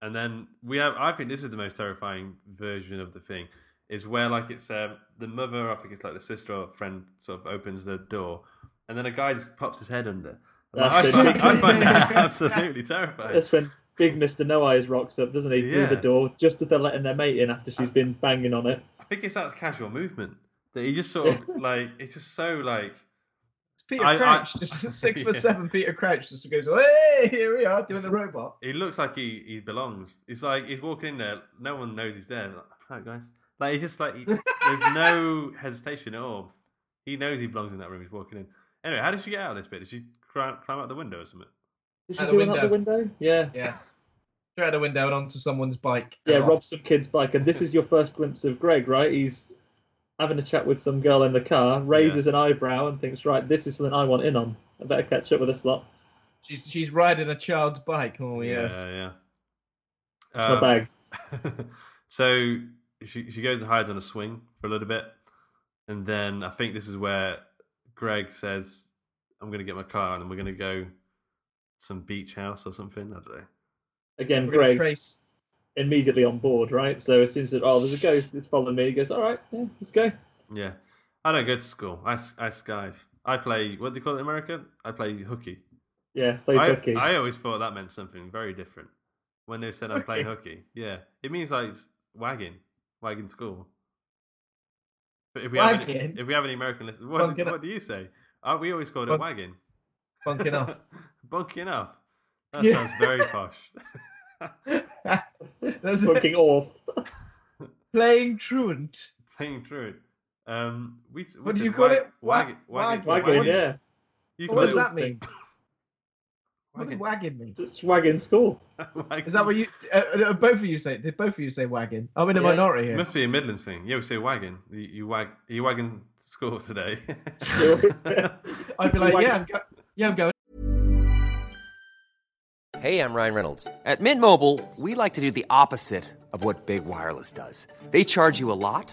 and then we have. I think this is the most terrifying version of the thing. Is where like it's um, the mother, I think it's like the sister or friend, sort of opens the door, and then a guy just pops his head under. And I, find. I find that absolutely terrifying. That's when big Mr. No Eyes rocks up, doesn't he, through the door, just as they're letting their mate in after she's been banging on it. I think it's that casual movement that he just sort of like. It's just so like. It's Peter I- I- Crouch, just six foot Yeah. seven. Peter Crouch just goes, "Hey, here we are doing the robot." He looks like he, he belongs. It's like he's walking in there. No one knows he's there. Like, Hi guys. Like he's just like he, there's no hesitation at all. He knows he belongs in that room. He's walking in. Anyway, how did she get out of this bit? Did she climb, climb out the window or something? Did she Out the do it out the window? Yeah. Yeah. Straight out the window and onto someone's bike. Yeah, and rob some kid's bike. And this is your first glimpse of Greg, right? He's having a chat with some girl in the car, raises an eyebrow, and thinks, right, this is something I want in on. I better catch up with this lot. She's she's riding a child's bike. Oh yes. Yeah, yeah. It's Um, my bag. so she she goes and hides on a swing for a little bit, and then I think this is where Greg says, "I'm going to get my car and we're going to go some beach house or something." I don't know. Again, We're gonna Greg trace. immediately on board, right? So as soon as it, oh, there's a ghost it's following me, he goes, all right, yeah, let's go. Yeah, I don't go to school. I skive. I play what do you call it in America? I play hooky. Yeah, plays I, hooky. I always thought that meant something very different when they said I'm playing hooky. Yeah, it means like s- wagging, wagging school. But if we have any, if we have any American listeners, what, Bunking what do you say? Uh, we always called it Bunk- wagging. Bunking off. Bunking off. That Yeah. sounds very posh. That's Fucking off. playing truant. playing true. Um, we, we What do said you call wag- it? Wag- Wag, wag- wagging. Wagging, yeah. You What does that mean? What does Wagging. wagging mean? Just wagging school. Wagging. Is that what you? Uh, uh, both of you say? Did both of you say wagging? I'm in a Yeah. minority It here. must be a Midlands thing. Yeah, we say wagging. You, you wag. Are you wagging to school today? I'd be like, yeah, I'm go- yeah, I'm going. Hey, I'm Ryan Reynolds. At Mint Mobile, we like to do the opposite of what Big Wireless does. They charge you a lot,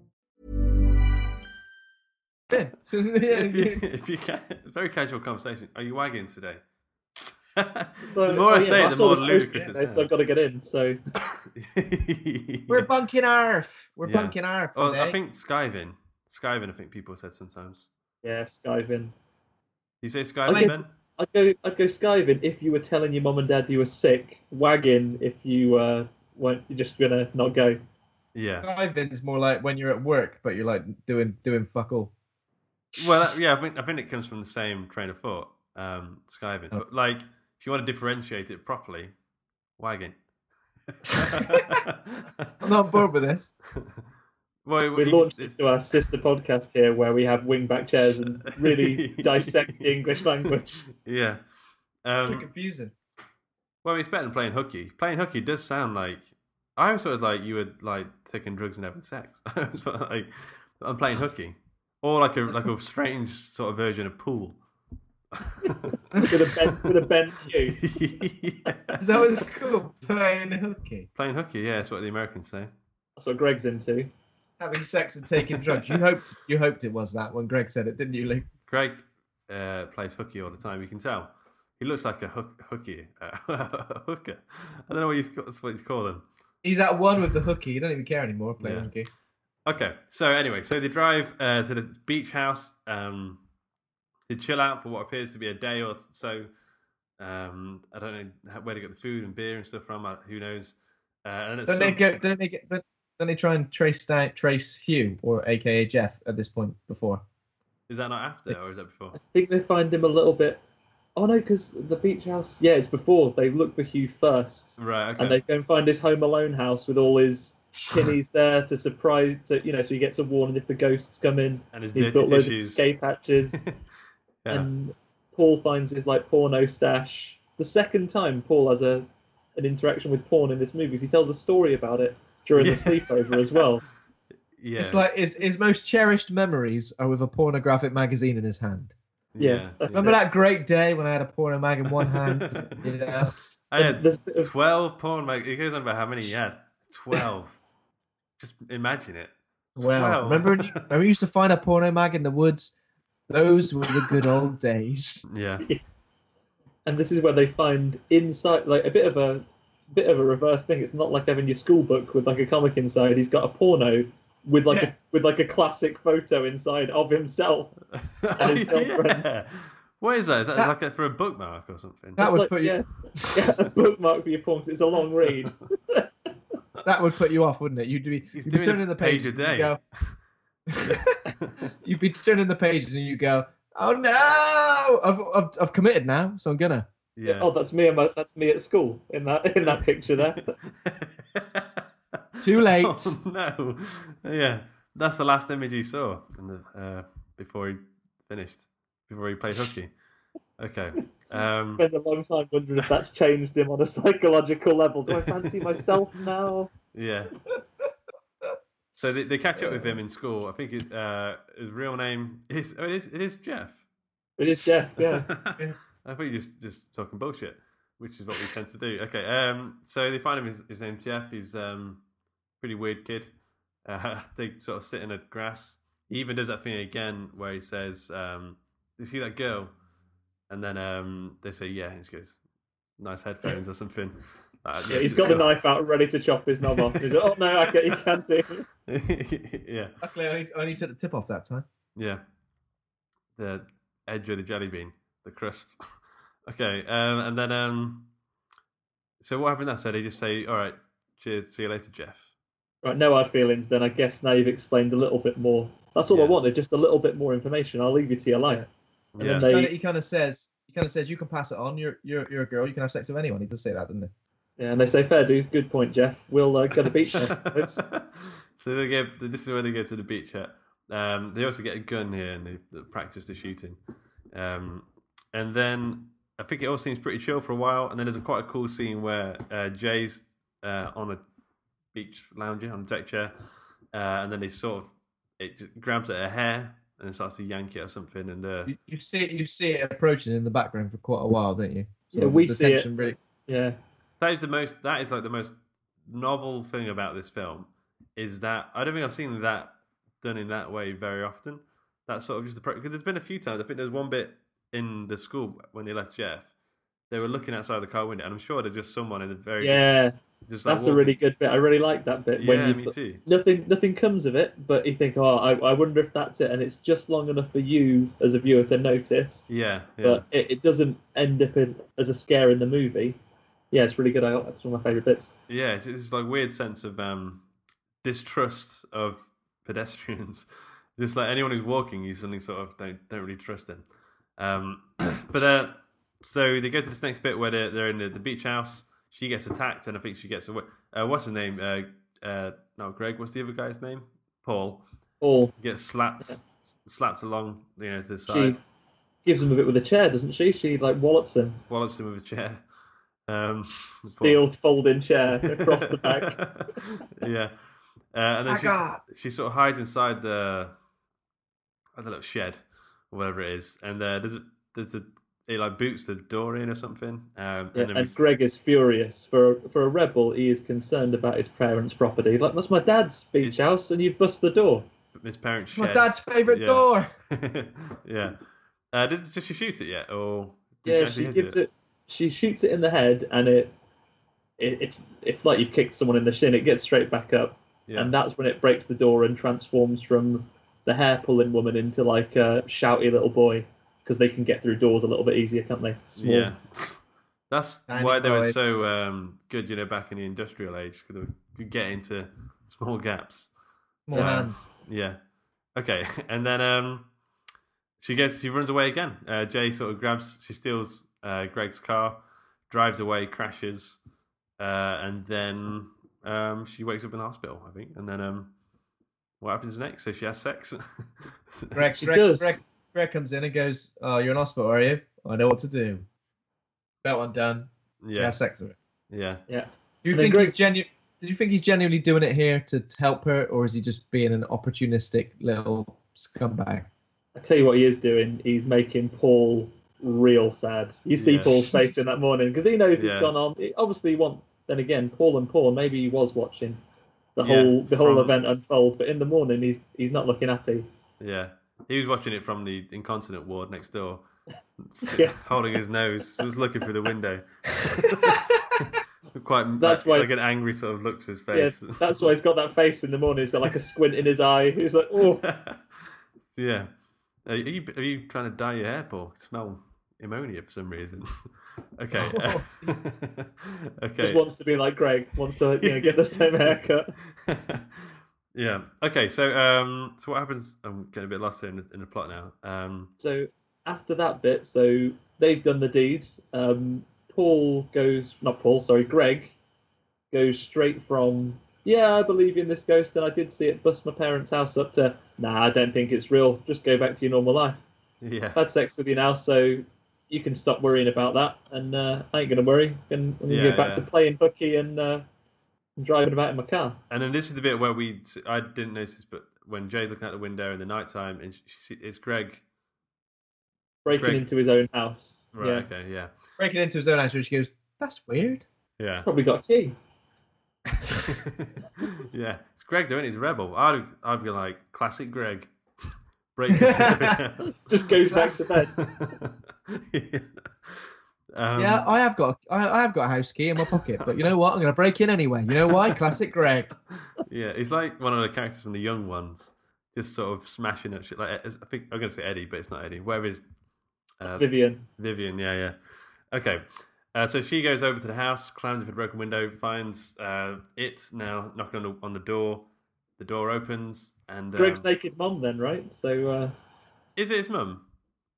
Yeah. Yeah, if you, if you can, very casual conversation. Are you wagging today? So, the more oh, I yeah, say, I the saw more this ludicrous poster, it so. I've got to get in. So We're bunking Arf. We're Yeah. bunking Arf. Oh, today. I think Skyvin. Skyvin, I think people said sometimes. yeah, skiving. You say I Skyvin, Ben? I'd go, I'd go skiving if you were telling your mum and dad you were sick. Wagging if you uh, weren't you're just gonna not go. Yeah. Skiving is more like when you're at work, but you're like doing doing fuck all. Well, yeah, I think I think it comes from the same train of thought, um, Skyvin. Oh. But like, if you want to differentiate it properly, wagging. I'm not on board with this. well, We you- launched into our sister podcast here where we have wingback chairs and really dissect the English language. Yeah. so Um, confusing. well, it's better than playing hooky. Playing hooky does sound like i sort of like you were like taking drugs and having sex. I was like, I'm playing hooky, or like a like a strange sort of version of pool. with a bent with a bent cue. Is that what it's called? Playing hooky. Playing hooky, yeah, that's what the Americans say. That's what Greg's into. Having sex and taking drugs. You hoped you hoped it was that when Greg said it, didn't you, Luke? Greg uh, plays hooky all the time. You can tell. He looks like a hook, hooky, uh, hooker. I don't know what you that's what you call them. He's at one with the hooky. You don't even care anymore playing Yeah. hooky. Okay, so anyway, so they drive uh, to the beach house. Um, they chill out for what appears to be a day or so. Um, I don't know how- where they get the food and beer and stuff from. uh, Who knows? Uh, and it's Don't they some- get? Don't they get? Don't don't they try and trace down trace Hugh or AKA Jeff at this point before? is that not after or is that before? I think they find him a little bit. Oh no, because the beach house. Yeah, it's before they look for Hugh first, Right. Okay. and they go and find his Home Alone house with all his pinnies there to surprise. To you know, so he gets a warning if the ghosts come in. and his He's dirty built loads of escape hatches, yeah. and Paul finds his like porno stash. The second time Paul has a an interaction with porn in this movie, 'cause he tells a story about it during Yeah. the sleepover as well. yeah. It's like his his most cherished memories are with a pornographic magazine in his hand. Yeah, that's Remember it. that great day when I had a porno mag in one hand? you know? I had There's- there's- twelve porn. Mag- he goes on about how many he had. Twelve. Just imagine it. Well, Twelve. remember when you, remember you used to find a porno mag in the woods? Those were the good old days. Yeah. and this is where they find inside like a bit of a bit of a reverse thing. It's not like having your school book with like a comic inside. He's got a porno with like Yeah. a with like a classic photo inside of himself. Oh, his girlfriend. Oh, yeah. What is that? Is that That- like a, for a bookmark or something? That It's would like, put you. yeah, yeah, a bookmark for your porn 'cause it's a long read. That would put you off, wouldn't it? You'd be, He's you'd be turning a the page pages. a and day. you go, you'd be turning the pages and you go, "Oh no, I've, I've I've committed now, so I'm gonna." yeah. Oh, that's me. and my- That's me at school in that in that picture there. Too late. Oh, no. Yeah. That's the last image you saw in the, uh, before he finished, before he played hooky. Okay. Um, Spend a long time wondering if that's changed him on a psychological level. Do I fancy myself now? yeah. So they, they catch up with him in school. I think it, uh, his real name is, oh, it is, it is Jeff. It is Jeff. Yeah. I thought you're just just talking bullshit, which is what we tend to do. Okay, um, so they find him. His, his name's Jeff. He's um, pretty weird kid. Uh, they sort of sit in the grass. He even does that thing again where he says, um, "You see that girl?" And then um, they say, "Yeah." And he goes, "Nice headphones or something." Uh, Yeah, he's got the knife out ready to chop his knob off. He's like, oh no, okay, you can't see. knife. yeah, Luckily, I only, I only took the tip off that time. yeah. The edge of the jelly bean, the crust. okay, um, and then um, so what happened? That so they just say, "All right, cheers, see you later, Jeff." Right, no hard feelings. Then I guess now you've explained a little bit more. That's all I wanted, just a little bit more information. I'll leave you to your life. And Yeah. then they, Kinda- he kind of says, he kind of says, you can pass it on. You're you're you're a girl. You can have sex with anyone. He does say that, doesn't he? yeah, and they say, "Fair dues, good point, Jeff. We'll uh, go to the beach." so they go. This is where they go to the beach hut. Um, they also get a gun here and they, they practice the shooting. Um, and then I think it all seems pretty chill for a while. And then there's a quite a cool scene where uh, Jay's uh, on a beach lounger on a deck chair, uh, and then they sort of it just grabs at her hair and then starts to yank it or something. And uh, You, you see it, you see it approaching in the background for quite a while, don't you? Yeah, we the see it. Really, yeah, that is the most. That is like the most novel thing about this film is that I don't think I've seen that done in that way very often. That sort of just the because there's been a few times. I think there's one bit in the school when they left Jeff they were looking outside the car window, and I'm sure there's just someone in the very Yeah, just that's a really good bit. I really like that bit. Yeah, you, me too. Nothing, nothing comes of it, but you think, oh, I, I wonder if that's it, and it's just long enough for you as a viewer to notice, Yeah, yeah. but it, it doesn't end up in, as a scare in the movie. Yeah, it's really good. I, it's one of my favorite bits. Yeah, it's, it's like weird sense of um, distrust of pedestrians. Just like anyone who's walking, you suddenly sort of don't don't really trust them. Um, but uh, so they go to this next bit where they're, they're in the, the beach house. She gets attacked, and I think she gets away. Uh, what's his name? Uh, uh, not Greg. What's the other guy's name? Paul. Paul gets slapped slapped along, you know, to the She gives him a bit with a chair, doesn't she? She like wallops him. Wallops him with a chair. Um, Steel folding chair across the back. yeah. Uh, and then she, she sort of hides inside the, the little shed or whatever it is, and uh, there's a, there's a it like boots the door in or something. Um, Yeah, and and we- Greg is furious. For for a rebel, he is concerned about his parents' property. Like that's my dad's beach house, and you've bust the door. Miss Parent's my dad's favourite Yeah. door. yeah. Uh, did, did she shoot it yet, or did Yeah, actually she hit gives it. She shoots it in the head, and it, it it's it's like you've kicked someone in the shin. It gets straight back up, Yeah. and that's when it breaks the door and transforms from the hair pulling woman into like a shouty little boy because they can get through doors a little bit easier, can't they? Small. Yeah. That's Tiny why they were so um, good, you know, back in the industrial age, because they could get into small gaps. More Um, hands. Yeah. Okay, and then um, she gets she runs away again. Uh, Jay sort of grabs, she steals uh, Greg's car, drives away, crashes, uh, and then um, she wakes up in the hospital, I think. And then um, what happens next? So she has sex. Greg, She Greg, does. Greg, Greg comes in and goes, "Oh, you're in hospital, are you? I know what to do. Belt undone. yeah, Yeah, sex with it. yeah. Yeah. Do you And then think he's Greg's- genu- Do you think he's genuinely doing it here to help her, or is he just being an opportunistic little scumbag? I tell you what he is doing. He's making Paul real sad. You see Yeah. Paul's face in that morning because he knows it's Yeah. gone on. He- obviously, he want then again Paul and Paul. Maybe he was watching the Yeah, whole the whole event unfold, but in the morning he's he's not looking happy. Yeah, he was watching it from the incontinent ward next door, Yeah. holding his nose, just looking through the window. Quite, That's like, why like an angry sort of look to his face. that's why he's got that face in the morning. He's got like a squint in his eye. He's like, oh, yeah. Are you, are you trying to dye your hair, Paul? Smell ammonia for some reason. okay. okay. just wants to be like Greg. Wants to you know get the same haircut. Yeah. Okay. So, um, so what happens? I'm getting a bit lost in the, in the plot now. Um, So after that bit, so they've done the deed. Um, Paul goes, not Paul, sorry, Greg goes straight from, yeah, I believe in this ghost and I did see it bust my parents' house up to, nah, I don't think it's real. Just go back to your normal life. yeah. I've had sex with you now, so you can stop worrying about that. And uh, I ain't going to worry. And to Yeah, go back yeah. to playing hooky and, uh, and driving about in my car. And then this is the bit where we I didn't notice, this, but when Jay's looking out the window in the night time, and she, she, it's Greg. Breaking Greg- into his own house. Right. Yeah. Okay. Yeah. Breaking into his own house, and she goes, "That's weird." Yeah. Probably got a key. yeah. It's Greg doing He's a rebel. I'd I'd be like classic Greg. Breaks into something else. Just goes back to bed. yeah. Um, yeah, I have got, I, I have got a house key in my pocket, but you know what? I'm going to break in anyway. You know why? Classic Greg. Yeah, he's like one of the characters from the Young Ones, just sort of smashing at shit. Like I think I'm going to say Eddie, but it's not Eddie. Where is uh, Vyvyan. Vyvyan? Yeah, yeah. Okay, uh, so she goes over to the house, climbs over the broken window, finds uh, it now knocking on the on the door. The door opens, and Greg's um, naked mom, then, right? So, uh, is it his mum?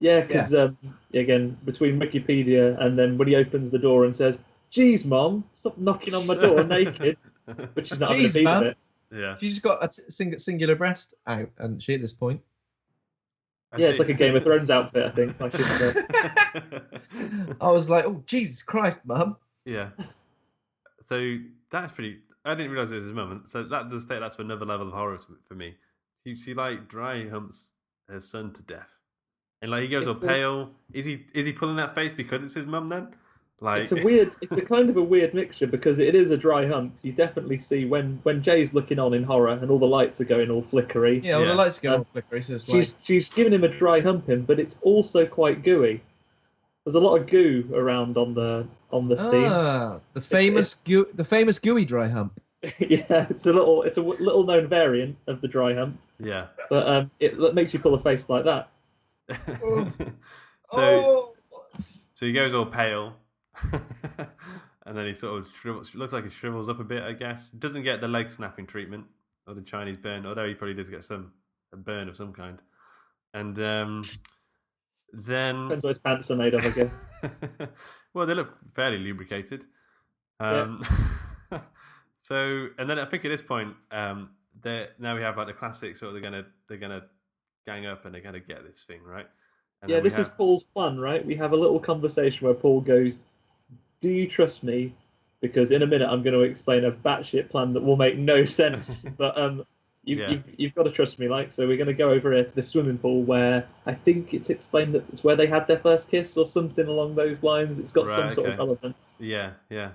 Yeah, because um, again, between Wikipedia and then when he opens the door and says, "Geez, mom, stop knocking on my door naked," but she's not having a Jeez, peep man. of it. Yeah, She's just got a t- sing- singular breast out, and she at this point. Yeah, it's like a Game of Thrones outfit, I think. I should say. I was like, "Oh Jesus Christ, mum!" yeah. So that's pretty. I didn't realize it was his mum. So that does take that to another level of horror for me. She, she like dry humps her son to death, and like he goes all pale. Is he is he pulling that face because it's his mum then? Like It's a weird, it's a kind of a weird mixture because it is a dry hump. You definitely see when when Jay's looking on in horror and all the lights are going all flickery. Yeah, all Yeah. the lights go Um, all flickery, so it's She's like, she's giving him a dry humping, but it's also quite gooey. There's a lot of goo around on the on the scene. Ah, the famous goo, the famous gooey dry hump. yeah, it's a little it's a little known variant of the dry hump, Yeah. but um, it, it makes you pull a face like that. so so he goes all pale, and then he sort of shrivels, looks like he shrivels up a bit. I guess doesn't get the leg snapping treatment or the Chinese burn, although he probably does get some a burn of some kind. And um, then Depends what his pants are made of, I guess. well, they look fairly lubricated. Um, so, and then I think at this point, um, they now we have like the classic sort of they're gonna they're gonna gang up and they're gonna get this thing right. And yeah, this is Paul's plan, right? We have a little conversation where Paul goes, "Do you trust me?" Because in a minute I'm going to explain a batshit plan that will make no sense. but um, you, Yeah. you've, you've got to trust me, like. So we're going to go over here to the swimming pool where I think it's explained that it's where they had their first kiss or something along those lines. It's got some Right, sort of okay. relevance. Yeah, yeah.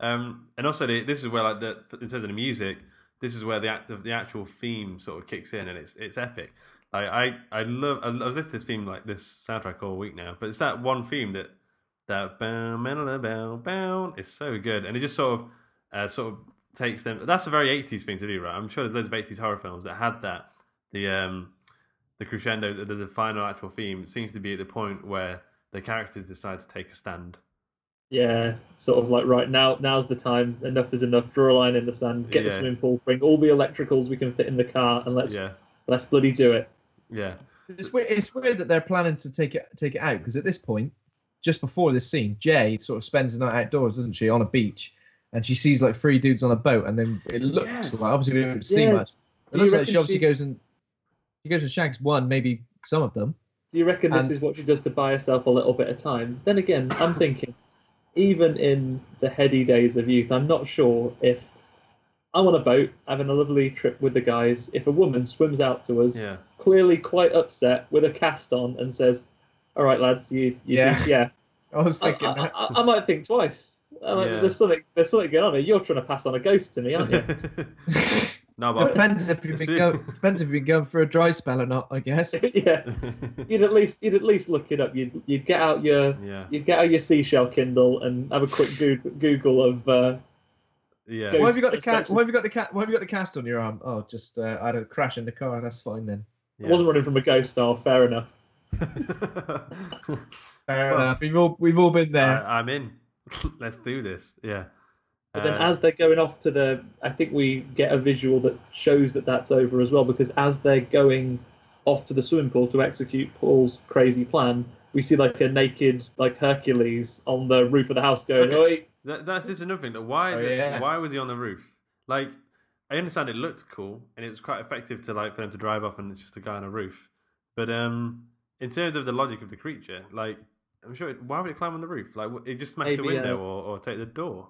Um, and also, the, this is where, like, the, in terms of the music, this is where the act of the actual theme sort of kicks in, and it's it's epic. Like, I I love I was listening to this theme like this soundtrack all week now, but it's that one theme that that bow bow is so good, and it just sort of uh, sort of takes them. That's a very eighties thing to do, right? I'm sure there's loads of eighties horror films that had that. The um the crescendo, the, the final actual theme seems to be at the point where the characters decide to take a stand. Yeah, sort of like right now. Now's the time. Enough is enough. Draw a line in the sand. Get the swimming pool. Bring all the electricals we can fit in the car, and let's Yeah. let's bloody do it. Yeah. It's weird. It's weird that they're planning to take it take it out because at this point, just before this scene, Jay sort of spends the night outdoors, doesn't she, on a beach, and she sees like three dudes on a boat, and then it looks Yes. like obviously we don't see Yeah. much. It you looks like she obviously she- goes and she goes and shags one, maybe some of them. Do you reckon this is what she does to buy herself a little bit of time? Then again, I'm thinking, even in the heady days of youth, I'm not sure if I'm on a boat having a lovely trip with the guys. If a woman swims out to us, Yeah. clearly quite upset with a cast on, and says, "All right, lads, you, you Yeah. think- yeah." I was thinking I, that. I, I might think twice. I'm like, Yeah. There's something. There's something going on here. You're trying to pass on a ghost to me, aren't you? no, but depends if you've been go, depends if you've been going for a dry spell or not, I guess. yeah. You'd at least you'd at least look it up. You'd you'd get out your yeah, you'd get out your seashell Kindle and have a quick Google, Google of uh, yeah. Why have you got the cat? Why have you got the cat? Why have you got the cast on your arm? Oh, just uh, I had a crash in the car. That's fine then. I wasn't running from a ghost. Oh, fair enough. Fair Well, enough. We've all we've all been there. I, I'm in. Let's do this. Yeah. But then, Uh, as they're going off to the, I think we get a visual that shows that that's over as well. Because as they're going off to the swimming pool to execute Paul's crazy plan, we see like a naked, like Hercules on the roof of the house going, Okay. "Oi!" That, that's just another thing. That why Oh, the, yeah. why was he on the roof? Like, I understand it looked cool and it was quite effective to like for them to drive off and it's just a guy on a roof. But um, in terms of the logic of the creature, like, I'm sure it, why would it climb on the roof? Like, it just smash the window uh, or, or take the door.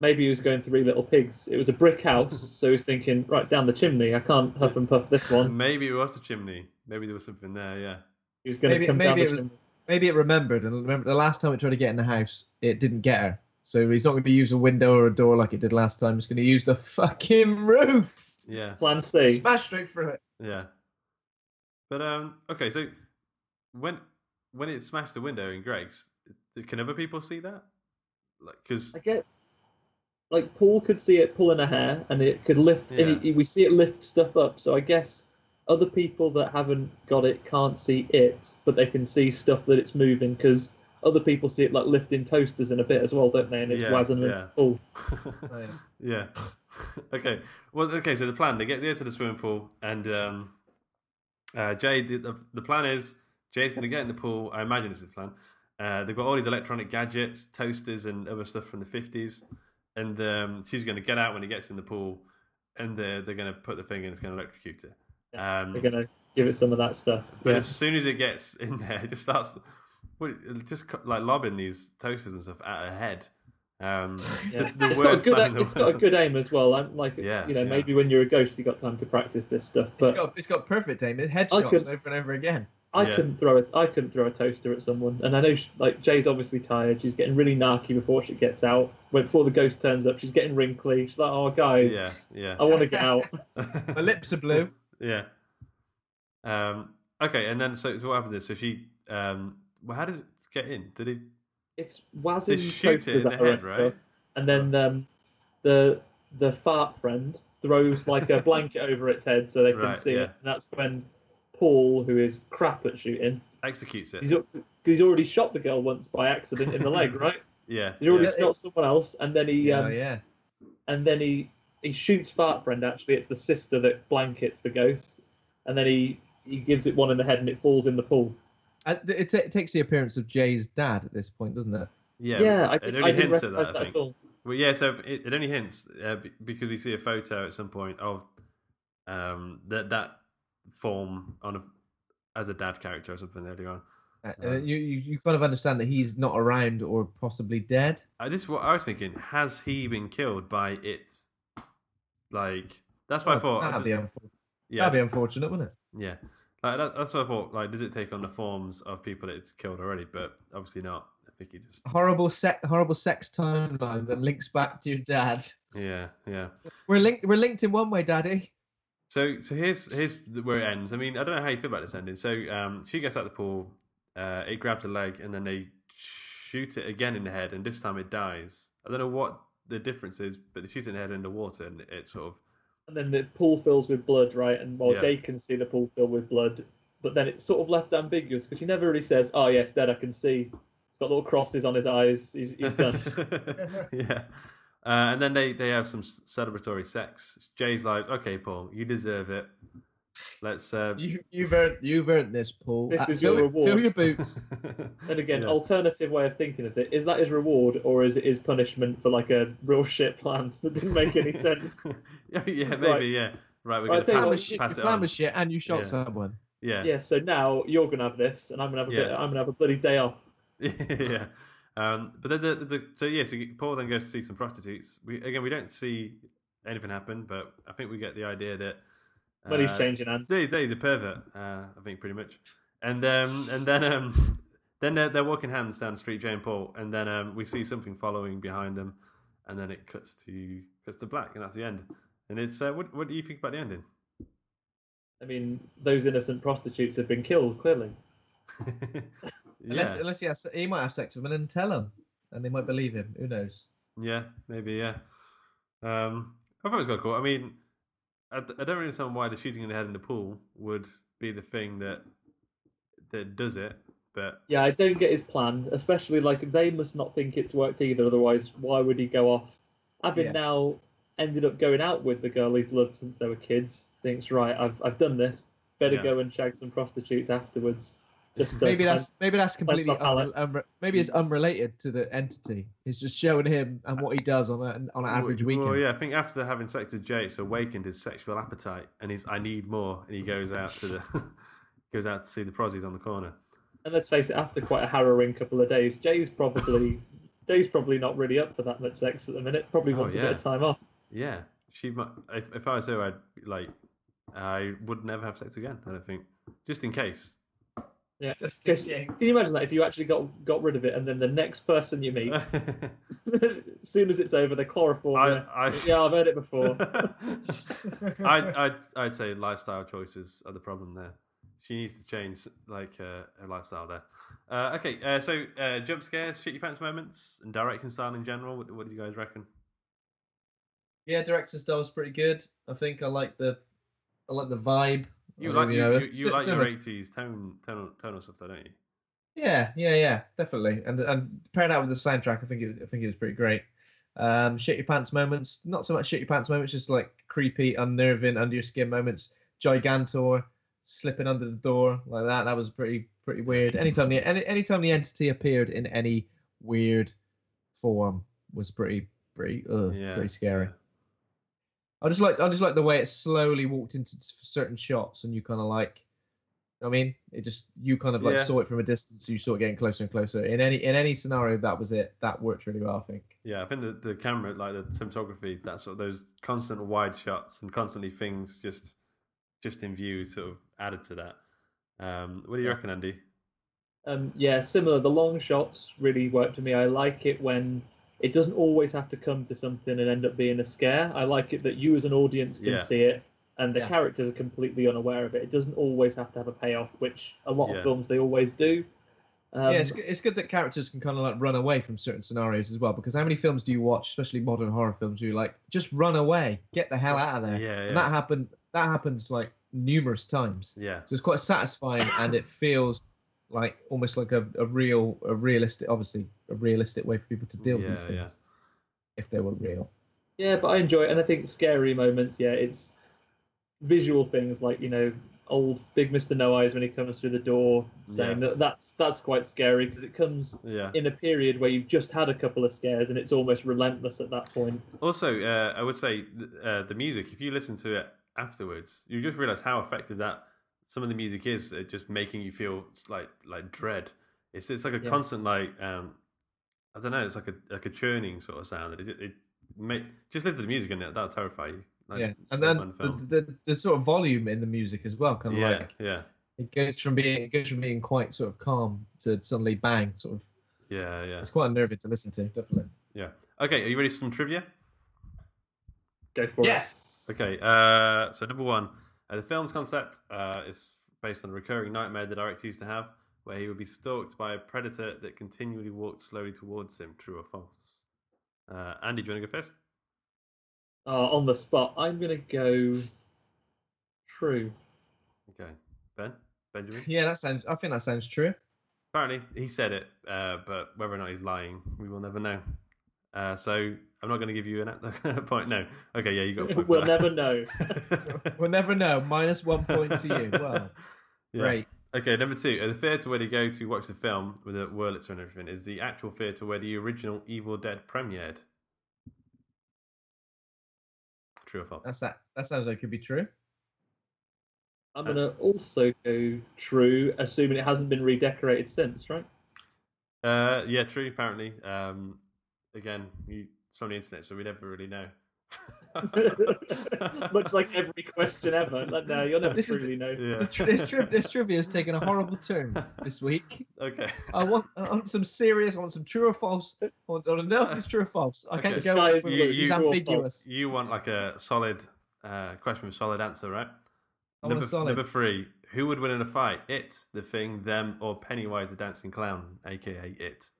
Maybe he was going three little pigs. It was a brick house, so he was thinking, right down the chimney. I can't huff and puff this one. Maybe it was the chimney. Maybe there was something there. Yeah. He was going to Maybe come down maybe the it was chimney. maybe it remembered and remember the last time it tried to get in the house, it didn't get her. So he's not going to use a window or a door like it did last time. He's going to use the fucking roof. Yeah. Plan C. Smash straight through it. Yeah. But um, okay. So when when it smashed the window in Greg's, can other people see that? Like, because I get like Paul could see it pulling a hair, and it could lift. And it, we see it lift stuff up. So I guess other people that haven't got it can't see it, but they can see stuff that it's moving because other people see it like lifting toasters in a bit as well, don't they? And it's Yeah, wazzing yeah. and oh, yeah. okay. Well, okay. So the plan: they get there to the swimming pool, and um, uh, Jay. The, the plan is Jay's going to get in the pool. I imagine this is the plan. Uh, they've got all these electronic gadgets, toasters, and other stuff from the fifties, and um, she's going to get out when he gets in the pool, and they're they're going to put the thing in. It's going to electrocute her. Um, they're gonna give it some of that stuff. but Yeah. as soon as it gets in there, it just starts, well, just like lobbing these toasters and stuff at her head. Um, Yeah. the, the it's got a good plan it's got a good aim as well. I'm like Yeah, you know yeah. maybe when you're a ghost you got time to practice this stuff, It's but got it's got perfect aim. It I headshots could- over and over again. I Yeah. couldn't throw it. I couldn't throw a toaster at someone, and I know she, like Jay's obviously tired. She's getting really narky before she gets out. When before the ghost turns up, she's getting wrinkly. She's like, "Oh, guys, Yeah, yeah. I want to get out." My lips are blue. Yeah. Um, okay, and then so, so what happens is so she um, Well, how does it get in? Did he? It's Waz They in shoot it in the head, right? stuff, And then um, the the fart friend throws like a blanket over its head so they can Right, see yeah. it. And that's when Paul, who is crap at shooting, Executes it. he's, he's already shot the girl once by accident in the leg, right? Yeah. He's already yeah. shot someone else, and then he Yeah, um, yeah. and then he he shoots fart friend. Actually, it's the sister that blankets the ghost, and then he he gives it one in the head and it falls in the pool. Uh, It, ta- it takes the appearance of Jay's dad at this point, doesn't it? Yeah, Yeah, I it didn't- only I hints at that. that I think. all. Well, yeah, so it, it only hints uh, because we see a photo at some point of um, that that form on a, as a dad character or something earlier on. Uh, uh, you, you you kind of understand that he's not around or possibly dead. Uh, this is what I was thinking. Has he been killed by it? Like that's what I Oh, thought. That'd be, unfor- yeah, that'd be unfortunate, wouldn't it? yeah. Like that, that's what I thought. Like, does it take on the forms of people it's killed already? But obviously not. I think he just. Horrible sex, horrible sex timeline that links back to your dad. Yeah, yeah. We're linked. We're linked in one way, Daddy. So, so here's here's where it ends. I mean, I don't know how you feel about this ending. So, um, she gets out of the pool. Uh, it grabs a leg, and then they shoot it again in the head, and this time it dies. I don't know what the difference is, but they shoot it in the head in the water, and it sort of And then the pool fills with blood, right? And while Yeah. Jay can see the pool fill with blood, but then it's sort of left ambiguous because he never really says, "Oh yes, dead. I can see." He's got little crosses on his eyes. He's, he's done. yeah. Uh, and then they, they have some celebratory sex. Jay's like, "Okay, Paul, you deserve it. Let's." Uh, You you've earned you've earned this, Paul. This Uh, is fill, your reward. Fill your boots. and again, Yeah. alternative way of thinking of it is that his reward or is it his punishment for like a real shit plan that didn't make any sense? yeah, yeah, maybe, Right. yeah. Right, we're Right, going tell to you pass, what, Your it- shit- pass your it plan on. was shit, and you shot Yeah. someone. Yeah, yeah. So now you're gonna have this, and I'm gonna have a bit, Yeah. I'm gonna have a bloody day off. yeah. Um, but then the, the, the so yeah, so Paul then goes to see some prostitutes. We again we don't see anything happen, but I think we get the idea that But he's uh, changing hands. He's, he's a pervert, uh, I think, pretty much. And um, and then um, then they're, they're walking hands down the street, Jay and Paul, and then um, we see something following behind them, and then it cuts to cuts to black, and that's the end. And it's uh, what what do you think about the ending? I mean, those innocent prostitutes have been killed clearly. Unless yeah, unless he has, he might have sex with them and tell them, and they might believe him. Who knows? yeah, maybe, yeah. Um, I thought it was quite cool. I mean, I, d- I don't really understand why the shooting in the head in the pool would be the thing that that does it, but Yeah, I don't get his plan, especially like they must not think it's worked either. Otherwise, why would he go off? Having Yeah. now ended up going out with the girl he's loved since they were kids, thinks right, I've I've done this. Better Yeah. go and shag some prostitutes afterwards. Just Maybe cleanse- that's maybe that's completely my palate. unre- unre- maybe it's mm. unrelated to the entity. It's just showing him and what he does on a, on an average well, weekend. Well, yeah, I think after having sex with Jay, it's awakened his sexual appetite, and he's I need more, and he goes out to the goes out to see the prozzies on the corner. And let's face it, after quite a harrowing couple of days, Jay's probably Jay's probably not really up for that much sex at the minute. Probably Oh, wants a bit of time off. Yeah, she. mu- If, if I was her, I'd like, I would never have sex again. I don't think, just in case. Yeah. Just 'Cause Can you imagine that if you actually got got rid of it and then the next person you meet, as soon as it's over, they chloroform I- you. I- Yeah, I've heard it before. I'd, I'd I'd say lifestyle choices are the problem there. She needs to change like uh, her lifestyle there. Uh, okay, uh, so uh, jump scares, shit your pants moments, and direction style in general. What, what do you guys reckon? Yeah, director style's pretty good. I think I like the I like the vibe. You like you, know, you, you like your eighties tone tonal tonal stuff, though, don't you? Yeah, yeah, yeah, definitely. And and paired out with the soundtrack, I think it, I think it was pretty great. Um, shit your pants moments, not so much shit your pants moments, just like creepy, unnerving, under your skin moments. Gigantor slipping under the door like that. That was pretty pretty weird. Anytime the any anytime the entity appeared in any weird form was pretty pretty uh, Yeah, pretty scary. yeah. I just like I just like the way it slowly walked into certain shots, and you kind of like, I mean, it just you kind of like Yeah. saw it from a distance. You saw it getting closer and closer. In any in any scenario, that was it. That worked really well, I think. Yeah, I think the, the camera, like the cinematography, that sort of those constant wide shots and constantly things just just in view sort of added to that. Um, what do you reckon, Andy? Um, yeah, similar. The long shots really work for me. I like it when it doesn't always have to come to something and end up being a scare. I like it that you as an audience can Yeah. see it and the Yeah. characters are completely unaware of it. It doesn't always have to have a payoff, which a lot Yeah. of films they always do. Um, yeah, it's, good- it's good that characters can kind of like run away from certain scenarios as well. Because how many films do you watch, especially modern horror films, where you're like, just run away, get the hell out of there? Yeah, And that happened. That happens like numerous times. Yeah. So it's quite satisfying, and it feels like almost like a, a real, a realistic, obviously a realistic way for people to deal with these Yeah, things if they were real. Yeah, but I enjoy it, and I think scary moments. Yeah, it's visual things like you know old big Mister No Eyes when he comes through the door, saying Yeah. that that's that's quite scary because it comes Yeah. in a period where you've just had a couple of scares and it's almost relentless at that point. Also, uh, I would say th- uh, the music. If you listen to it afterwards, you just realize how effective that some of the music is at just making you feel like like dread. It's it's like a Yeah. constant like um, I don't know. It's like a like a churning sort of sound. It, it, make just listen to the music and that'll terrify you. Like, yeah, and then the, the the sort of volume in the music as well, kind of yeah, like yeah, it goes from being it goes from being quite sort of calm to suddenly bang, sort of. yeah, yeah, It's quite unnerving to listen to, definitely. yeah. Okay, are you ready for some trivia? Go for Yes. Okay, uh, so number one, uh, the film's concept uh, is based on a recurring nightmare the director used to have, where he would be stalked by a predator that continually walked slowly towards him. True or false? Uh, Andy, do you want to go first? it. Uh, on the spot, I'm gonna go true. Okay, Ben, Benjamin. Yeah, that sounds. I think that sounds true. Apparently, he said it, uh, but whether or not he's lying, we will never know. Uh, so I'm not going to give you an a point. No. Okay, yeah, you got. A point we'll never know. We'll never know. Minus one point to you. Well, Yeah. great. Okay, number two. uh, The theatre where you go to watch the film with the Wurlitzer and everything is the actual theatre where the original Evil Dead premiered. True or false? That's that. That sounds like it could be true. I'm gonna also go true, assuming it hasn't been redecorated since, right? Uh, yeah, true. Apparently, um, again, you, it's from the internet, so we never really know. Much like every question ever. Like, no, you'll never This is truly know. Yeah. The tri- this, tri- this trivia has taken a horrible turn this week. Okay. I want, I want some serious. I want some true or false. I want, I want to know if it's true or false. I can't Okay. go Sky with is it. It's ambiguous. You want like a solid uh, question with solid answer, right? I want a number, solid. number three. Who would win in a fight? It, the thing, them, or Pennywise the dancing clown, aka it?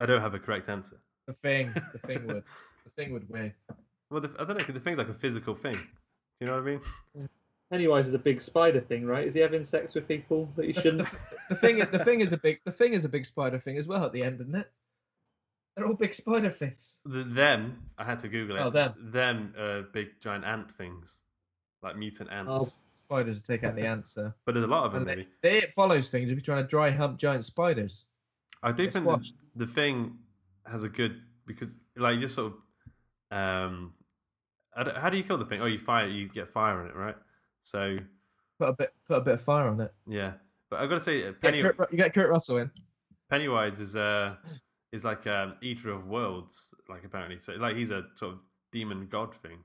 I don't have a correct answer. The thing. The thing would. The thing would win. Well, the, I don't know because the thing's like a physical thing. You know what I mean? Pennywise is a big spider thing, right? Is he having sex with people that he shouldn't? The thing. The thing is a big. The thing is a big spider thing as well at the end, isn't it? They're all big spider things. The, them, I had to Google it. Oh, them. Them, uh, big giant ant things, like mutant ants. Oh, spiders take out the answer. But there's a lot of them, And maybe. they, they it follows things if you're trying to dry hump giant spiders. I do Get think the, thing has a good because like you just sort of um, how do you kill the thing? Oh, you fire, you get fire on it, right? So Put a bit. Put a bit of fire on it. yeah, but I've got to say, uh, Penny, Kurt, you get Kurt Russell in. Pennywise is uh is like um, eater of worlds, like apparently. So like he's a sort of demon god thing.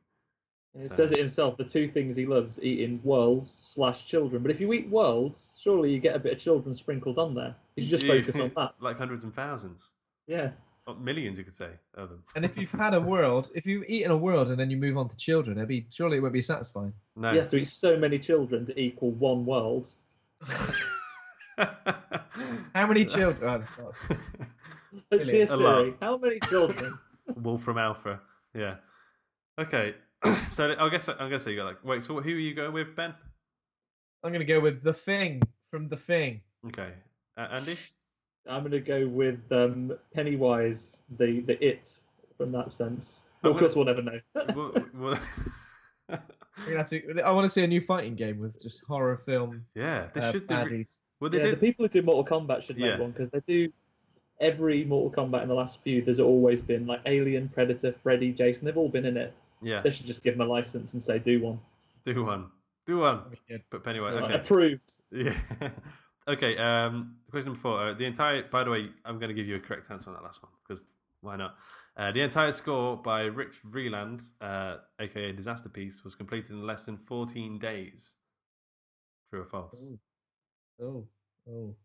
It says it himself. The two things he loves: eating worlds slash children. But if you eat worlds, surely you get a bit of children sprinkled on there. You should just Yeah, focus on that. like hundreds and thousands, Yeah. oh, millions, you could say, of them. And if you've had a world, if you've eaten a world and then you move on to children, it'd be surely it won't be satisfying. No, You have to eat so many children to equal one world. How many children? Oh, Dear Brilliant. A lot. Siri, how many children? Wolfram Alpha. Yeah. Okay. So I guess I'm gonna say you got like wait. So who are you going with, Ben? I'm gonna go with the thing from the thing. Okay, uh, Andy. I'm going to go with um, Pennywise, the the it from that sense. Well, of course, gonna- we'll never know. well, well, I'm gonna I want to see a new fighting game with just horror film yeah, they uh, should. They, re- baddies. well, they yeah, the people who do Mortal Kombat should make Yeah. one because they do every Mortal Kombat in the last few. There's always been like Alien, Predator, Freddy, Jason. They've all been in it. Yeah, They should just give them a license and say do one. do one. Do one. But Pennywise. Okay. Approved. Yeah. okay. Um. Question number four. Uh, the entire. By the way, I'm going to give you a correct answer on that last one because why not? Uh, the entire score by Rich Vreeland, uh, aka Disasterpeace, was completed in less than 14 days. True or false? Oh, oh.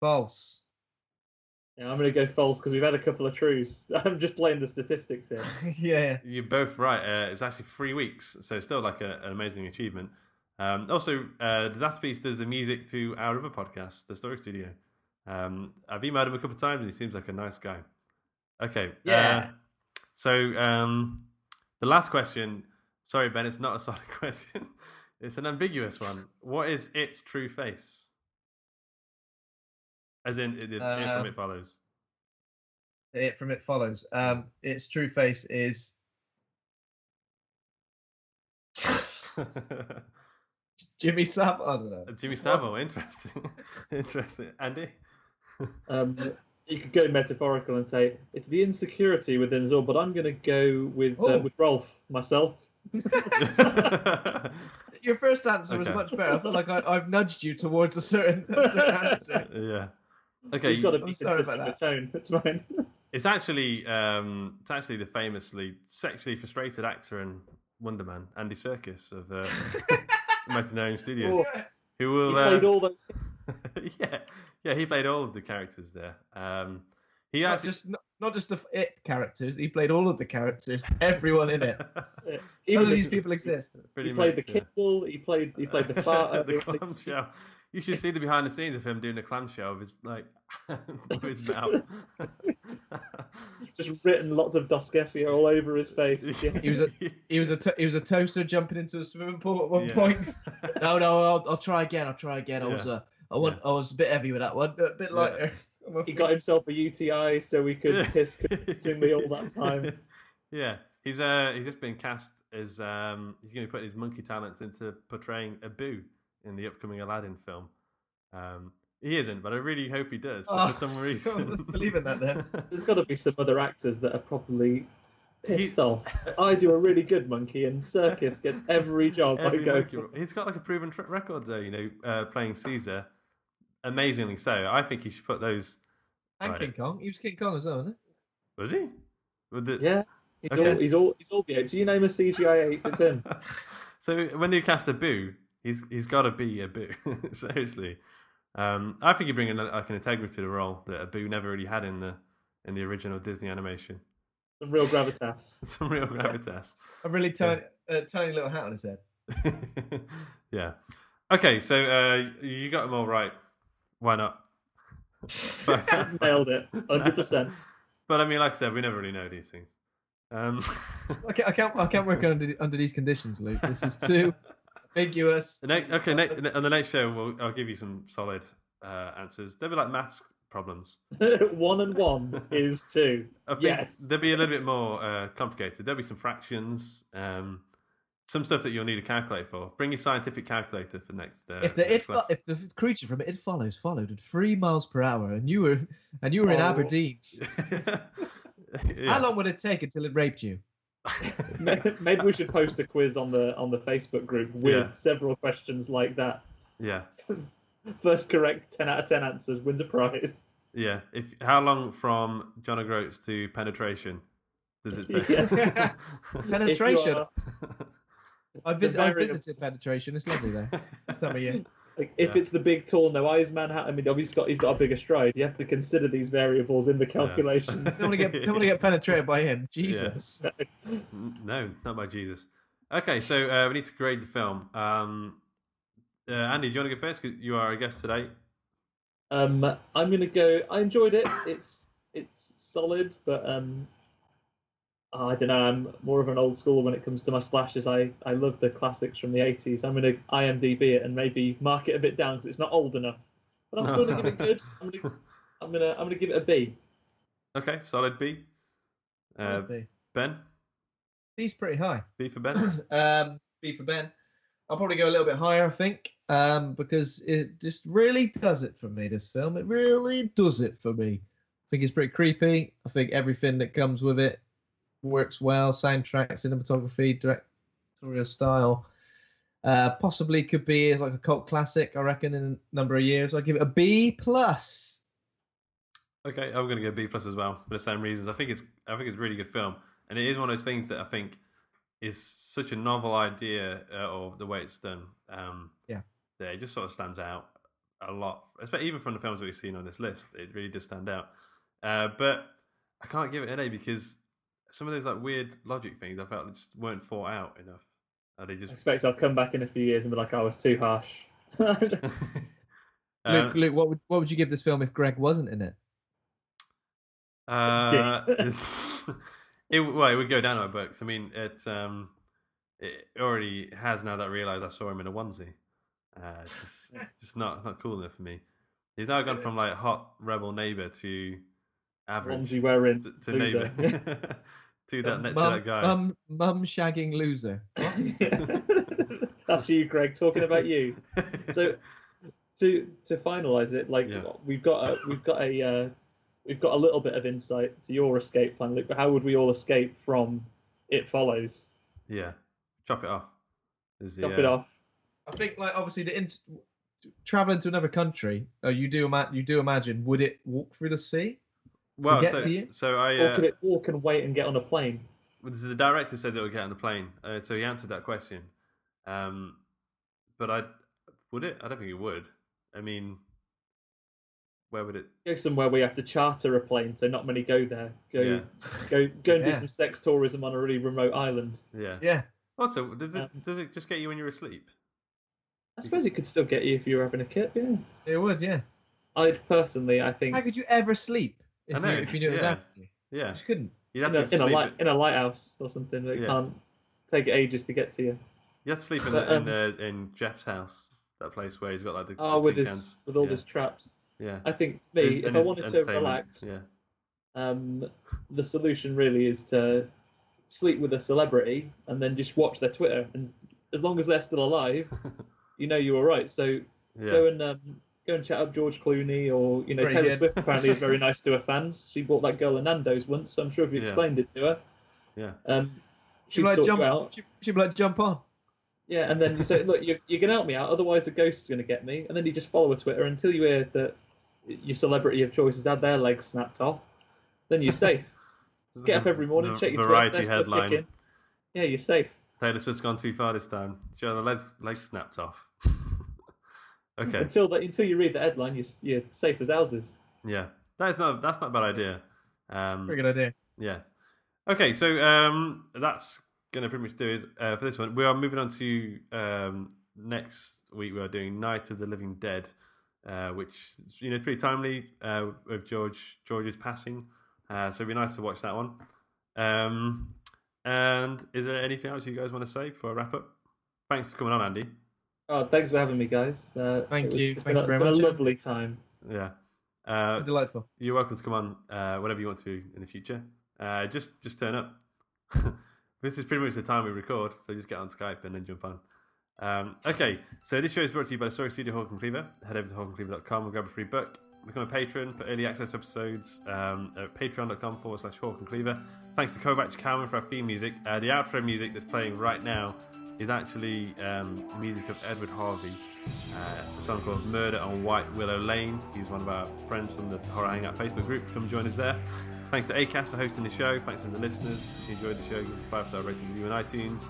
False. Yeah, I'm going to go false because we've had a couple of trues. I'm just playing the statistics here. yeah. You're both right. Uh, it was actually three weeks, so still like a, an amazing achievement. Um, also, uh, Disasterpeace does the music to our other podcast, The Story Studio. Um, I've emailed him a couple of times and he seems like a nice guy. Okay. Yeah. Uh, so, um, the last question. Sorry, Ben, it's not a solid question. It's an ambiguous one. What is its true face? As in, it, it, from Um, it follows. It from it follows. Um, its true face is Jimmy Sav. I don't know. Jimmy Savile, interesting. interesting. Andy? Um, you could go metaphorical and say it's the insecurity within Zor, but I'm going to go with uh, Oh. with Rolf myself. Your first answer was much better. I feel like I, I've nudged you towards a certain, a certain answer. yeah. Okay. You've got to I'm be sorry consistent about with tone. It's fine. It's actually um, it's actually the famously sexually frustrated actor in Wonder Man, Andy Serkis of uh, Imaginarium Studios, Oh, who will he will uh, played all those. yeah yeah he played all of the characters there. Um, he Not actually just not, not just the f- it characters. He played all of the characters, everyone in it. None Even of these people exist. pretty He played much, the yeah. Kindle. He played. He played the fart. Of the clamshell. You should see the behind the scenes of him doing the clamshell of his like with his mouth. Just written lots of Dostoevsky all over his face. Yeah. He was a he was a to- he was a toaster jumping into a swimming pool at one Yeah. point. No, no, I'll, I'll try again. I'll try again. I was Yeah. uh, I want, I was a bit heavy with that one, a bit Yeah. lighter. He got himself a UTI so he could Yeah. piss convincingly all that time. Yeah, he's uh he's just been cast as um he's going to be putting his monkey talents into portraying Abu in the upcoming Aladdin film. Um, he isn't, but I really hope he does Oh, for some reason. Believe in that then. There's got to be some other actors that are probably He- pissed off. I do a really good monkey, and Serkis gets every job I go. monkey- he's got like a proven track record though, you know, uh, playing Caesar. Amazingly so. I think he should put those. And. King Kong. He was King Kong as well, wasn't Was he? The... Yeah, he's Okay. all he's all he's all the apes. You name a CGI ape, it's him. so when you cast Abu, he's he's got to be Abu. Seriously, um, I think you bring in like an integrity to the role that Abu never really had in the in the original Disney animation. Some real gravitas. Some real gravitas. A really tiny, uh, tiny little hat on his head. yeah. Okay, so uh, you got them all right. Why not? but, Nailed it, hundred percent. but I mean, like I said, we never really know these things. Um, I can't, I can't, I can't work under under these conditions, Luke. This is too ambiguous. the next, okay, ne- on the next show, we'll, I'll give you some solid uh, answers. They'll be like maths problems. one and one is two. I think Yes. they'll be a little bit more uh, complicated. There'll be some fractions, um, some stuff that you'll need a calculator for. Bring your scientific calculator for next. Uh, If the next it fo- if the creature from it follows followed at three miles per hour, and you were and you were in Oh. Aberdeen, Yeah. how long would it take until it raped you? Maybe we should post a quiz on the on the Facebook group with Yeah. several questions like that. Yeah, First correct ten out of ten answers wins a prize. yeah. If how long from John O'Groats to penetration does it take? Yeah. Penetration. are- I, vis- I very- visited penetration. It's lovely there. This time of year. Like, if Yeah. it's the big, tall, no eyes man, ha- I mean, obviously he's got he's got a bigger stride. You have to consider these variables in the calculations. Don't want to get don't want to get penetrated by him. Jesus. N- No, not by Jesus. Okay, so uh, we need to grade the film. Um, uh, Andy, do you want to go first? 'Cause you are a guest today. Um, I'm gonna go. I enjoyed it. It's it's solid, but um, I don't know. I'm more of an old school when it comes to my slashes. I I love the classics from the 80s. I'm gonna IMDb it and maybe mark it a bit down because it's not old enough. But I'm still gonna give it good. I'm gonna I'm gonna I'm gonna give it a B. Okay, solid B. Uh, B. ben, He's pretty high. B for Ben. Um, B for Ben. I'll probably go a little bit higher, I think, um, because it just really does it for me. This film, it really does it for me. I think it's pretty creepy. I think everything that comes with it works well. Soundtrack, cinematography, directorial style. Uh, possibly could be like a cult classic. I reckon in a number of years. I give it a B plus. Okay, I'm going to go B plus as well for the same reasons. I think it's I think it's a really good film, and it is one of those things that I think is such a novel idea, uh, or the way it's done. Um, Yeah. that it just sort of stands out a lot, especially even from the films that we've seen on this list. It really does stand out. Uh, but I can't give it an A because some of those like weird logic things I felt just weren't thought out enough. Are they I just expect I'll come back in a few years and be like, I was too harsh. Uh, Luke, Luke, what would what would you give this film if Greg wasn't in it? Uh, it's- it well, it would go down our books. I mean, it um, it already has now that I realised I saw him in a onesie. Uh, it's just, just not not cool enough for me. He's now gone from like hot rebel neighbor to average Onesie wearing to, to loser. neighbor to that, to mum, that guy. Mum, mum shagging loser. That's you, Greg, talking about you. So to to finalize it, like Yeah. we've got a we've got a uh, we've got a little bit of insight to your escape plan, Luke. But how would we all escape from It Follows? yeah, chop it off. Is the, Chop it uh, off. I think, like, obviously, the int- traveling to another country. Uh, you do ima- you do imagine would it walk through the sea? Well, get so, to you? so I Or uh, could it walk and wait and get on a plane? The director said it would get on the plane, uh, so he answered that question. Um, but I would it? I don't think it would. I mean, where would it? Go somewhere where you have to charter a plane, so not many go there. Go Yeah. go go and Yeah. do some sex tourism on a really remote island. Yeah. Yeah. Also, does it Um, does it just get you when you're asleep? I suppose it could still get you if you were having a kip. Yeah. It would, yeah. I'd personally, I think, How could you ever sleep if, I know, you, if you knew it was yeah. after you? Yeah. You couldn't. You'd have in a, to in a light in a lighthouse or something that Yeah. can't take ages to get to you. You have to sleep in But, the, in um, the in Jeff's house, that place where he's got like the, Oh, the with his cans. with all yeah. his traps. Yeah. I think me, His- if I wanted to relax, Yeah. um, the solution really is to sleep with a celebrity and then just watch their Twitter. And as long as they're still alive, you know you were right. So Yeah. go and um, go and chat up George Clooney or you know Very Taylor good. Swift. Apparently, is very nice to her fans. She bought that girl a Nando's once. So I'm sure if you Yeah. explained it to her, Yeah. um, She'd she'd like, jump, out. she, she'd like, jump on. Yeah, and then you say, look, you, you can help me out, otherwise the ghost is going to get me. And then you just follow a Twitter until you hear that your celebrity of choice has had their legs snapped off. Then you're safe. Get up every morning, The check your variety Twitter, they're headline. Yeah, you're safe. Taylor Swift's gone too far this time. She had her legs, legs snapped off. okay. Until that, until you read the headline, you're, you're safe as houses. Yeah. That is not that's not a bad idea. Um, Very good idea. Yeah. Okay, so um, that's going to pretty much do it uh, for this one. We are moving on to um, next week. We are doing Night of the Living Dead, uh, which you know pretty timely uh, with George George's passing. Uh, so it'd be nice to watch that one. Um, and is there anything else you guys want to say before I wrap up? Thanks for coming on, Andy. Oh, thanks for having me, guys. Uh, Thank was- you. It's Thank been, you very it's been much. a lovely time. Yeah. Uh, Delightful. You're welcome to come on uh, whenever you want to in the future. Uh, just just turn up. this is pretty much the time we record, so just get on Skype and then jump on. Um, okay, so this show is brought to you by the Story Studio Hawk and Cleaver. Head over to hawkandcleaver.com and grab a free book. Become a patron for early access episodes um, at patreon.com forward slash Hawk and Cleaver. Thanks to Kovacs Calvin for our theme music. Uh, the outro music that's playing right now is actually um, music of Edward Harvey. Uh, it's a song called Murder on White Willow Lane. He's one of our friends from the Horror Hangout Facebook group. Come join us there. Thanks to ACAST for hosting the show. Thanks to the listeners. If you enjoyed the show, give us a five star rating review on iTunes.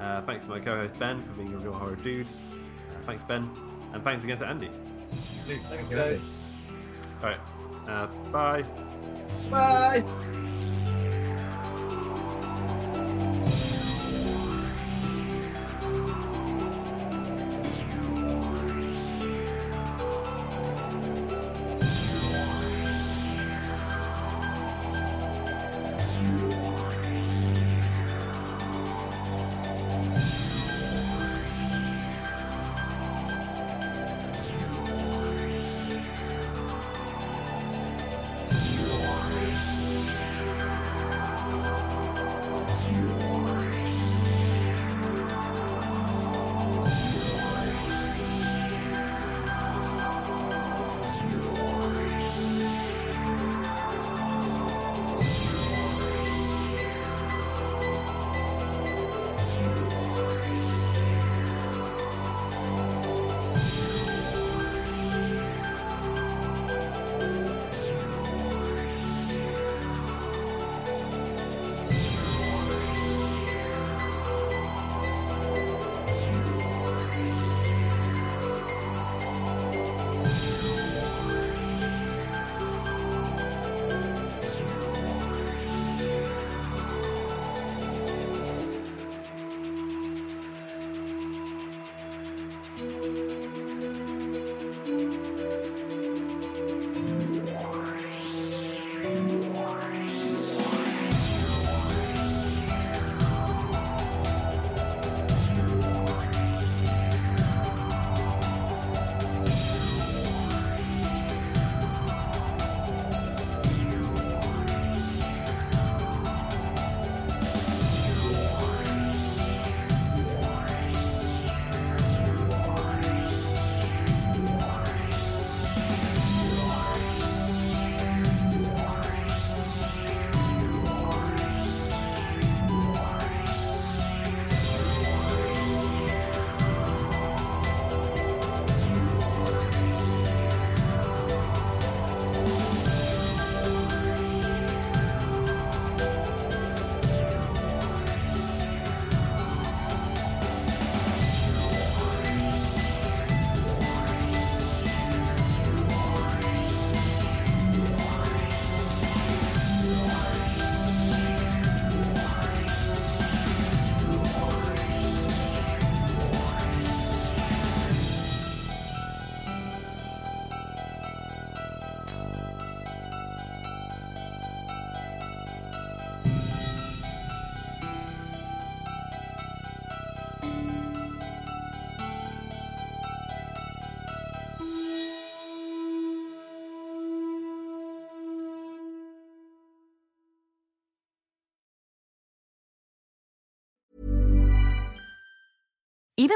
Uh, thanks to my co host Ben for being a real horror dude. Uh, thanks, Ben. And thanks again to Andy. Thank you. Andy. All right. Uh, bye. Bye.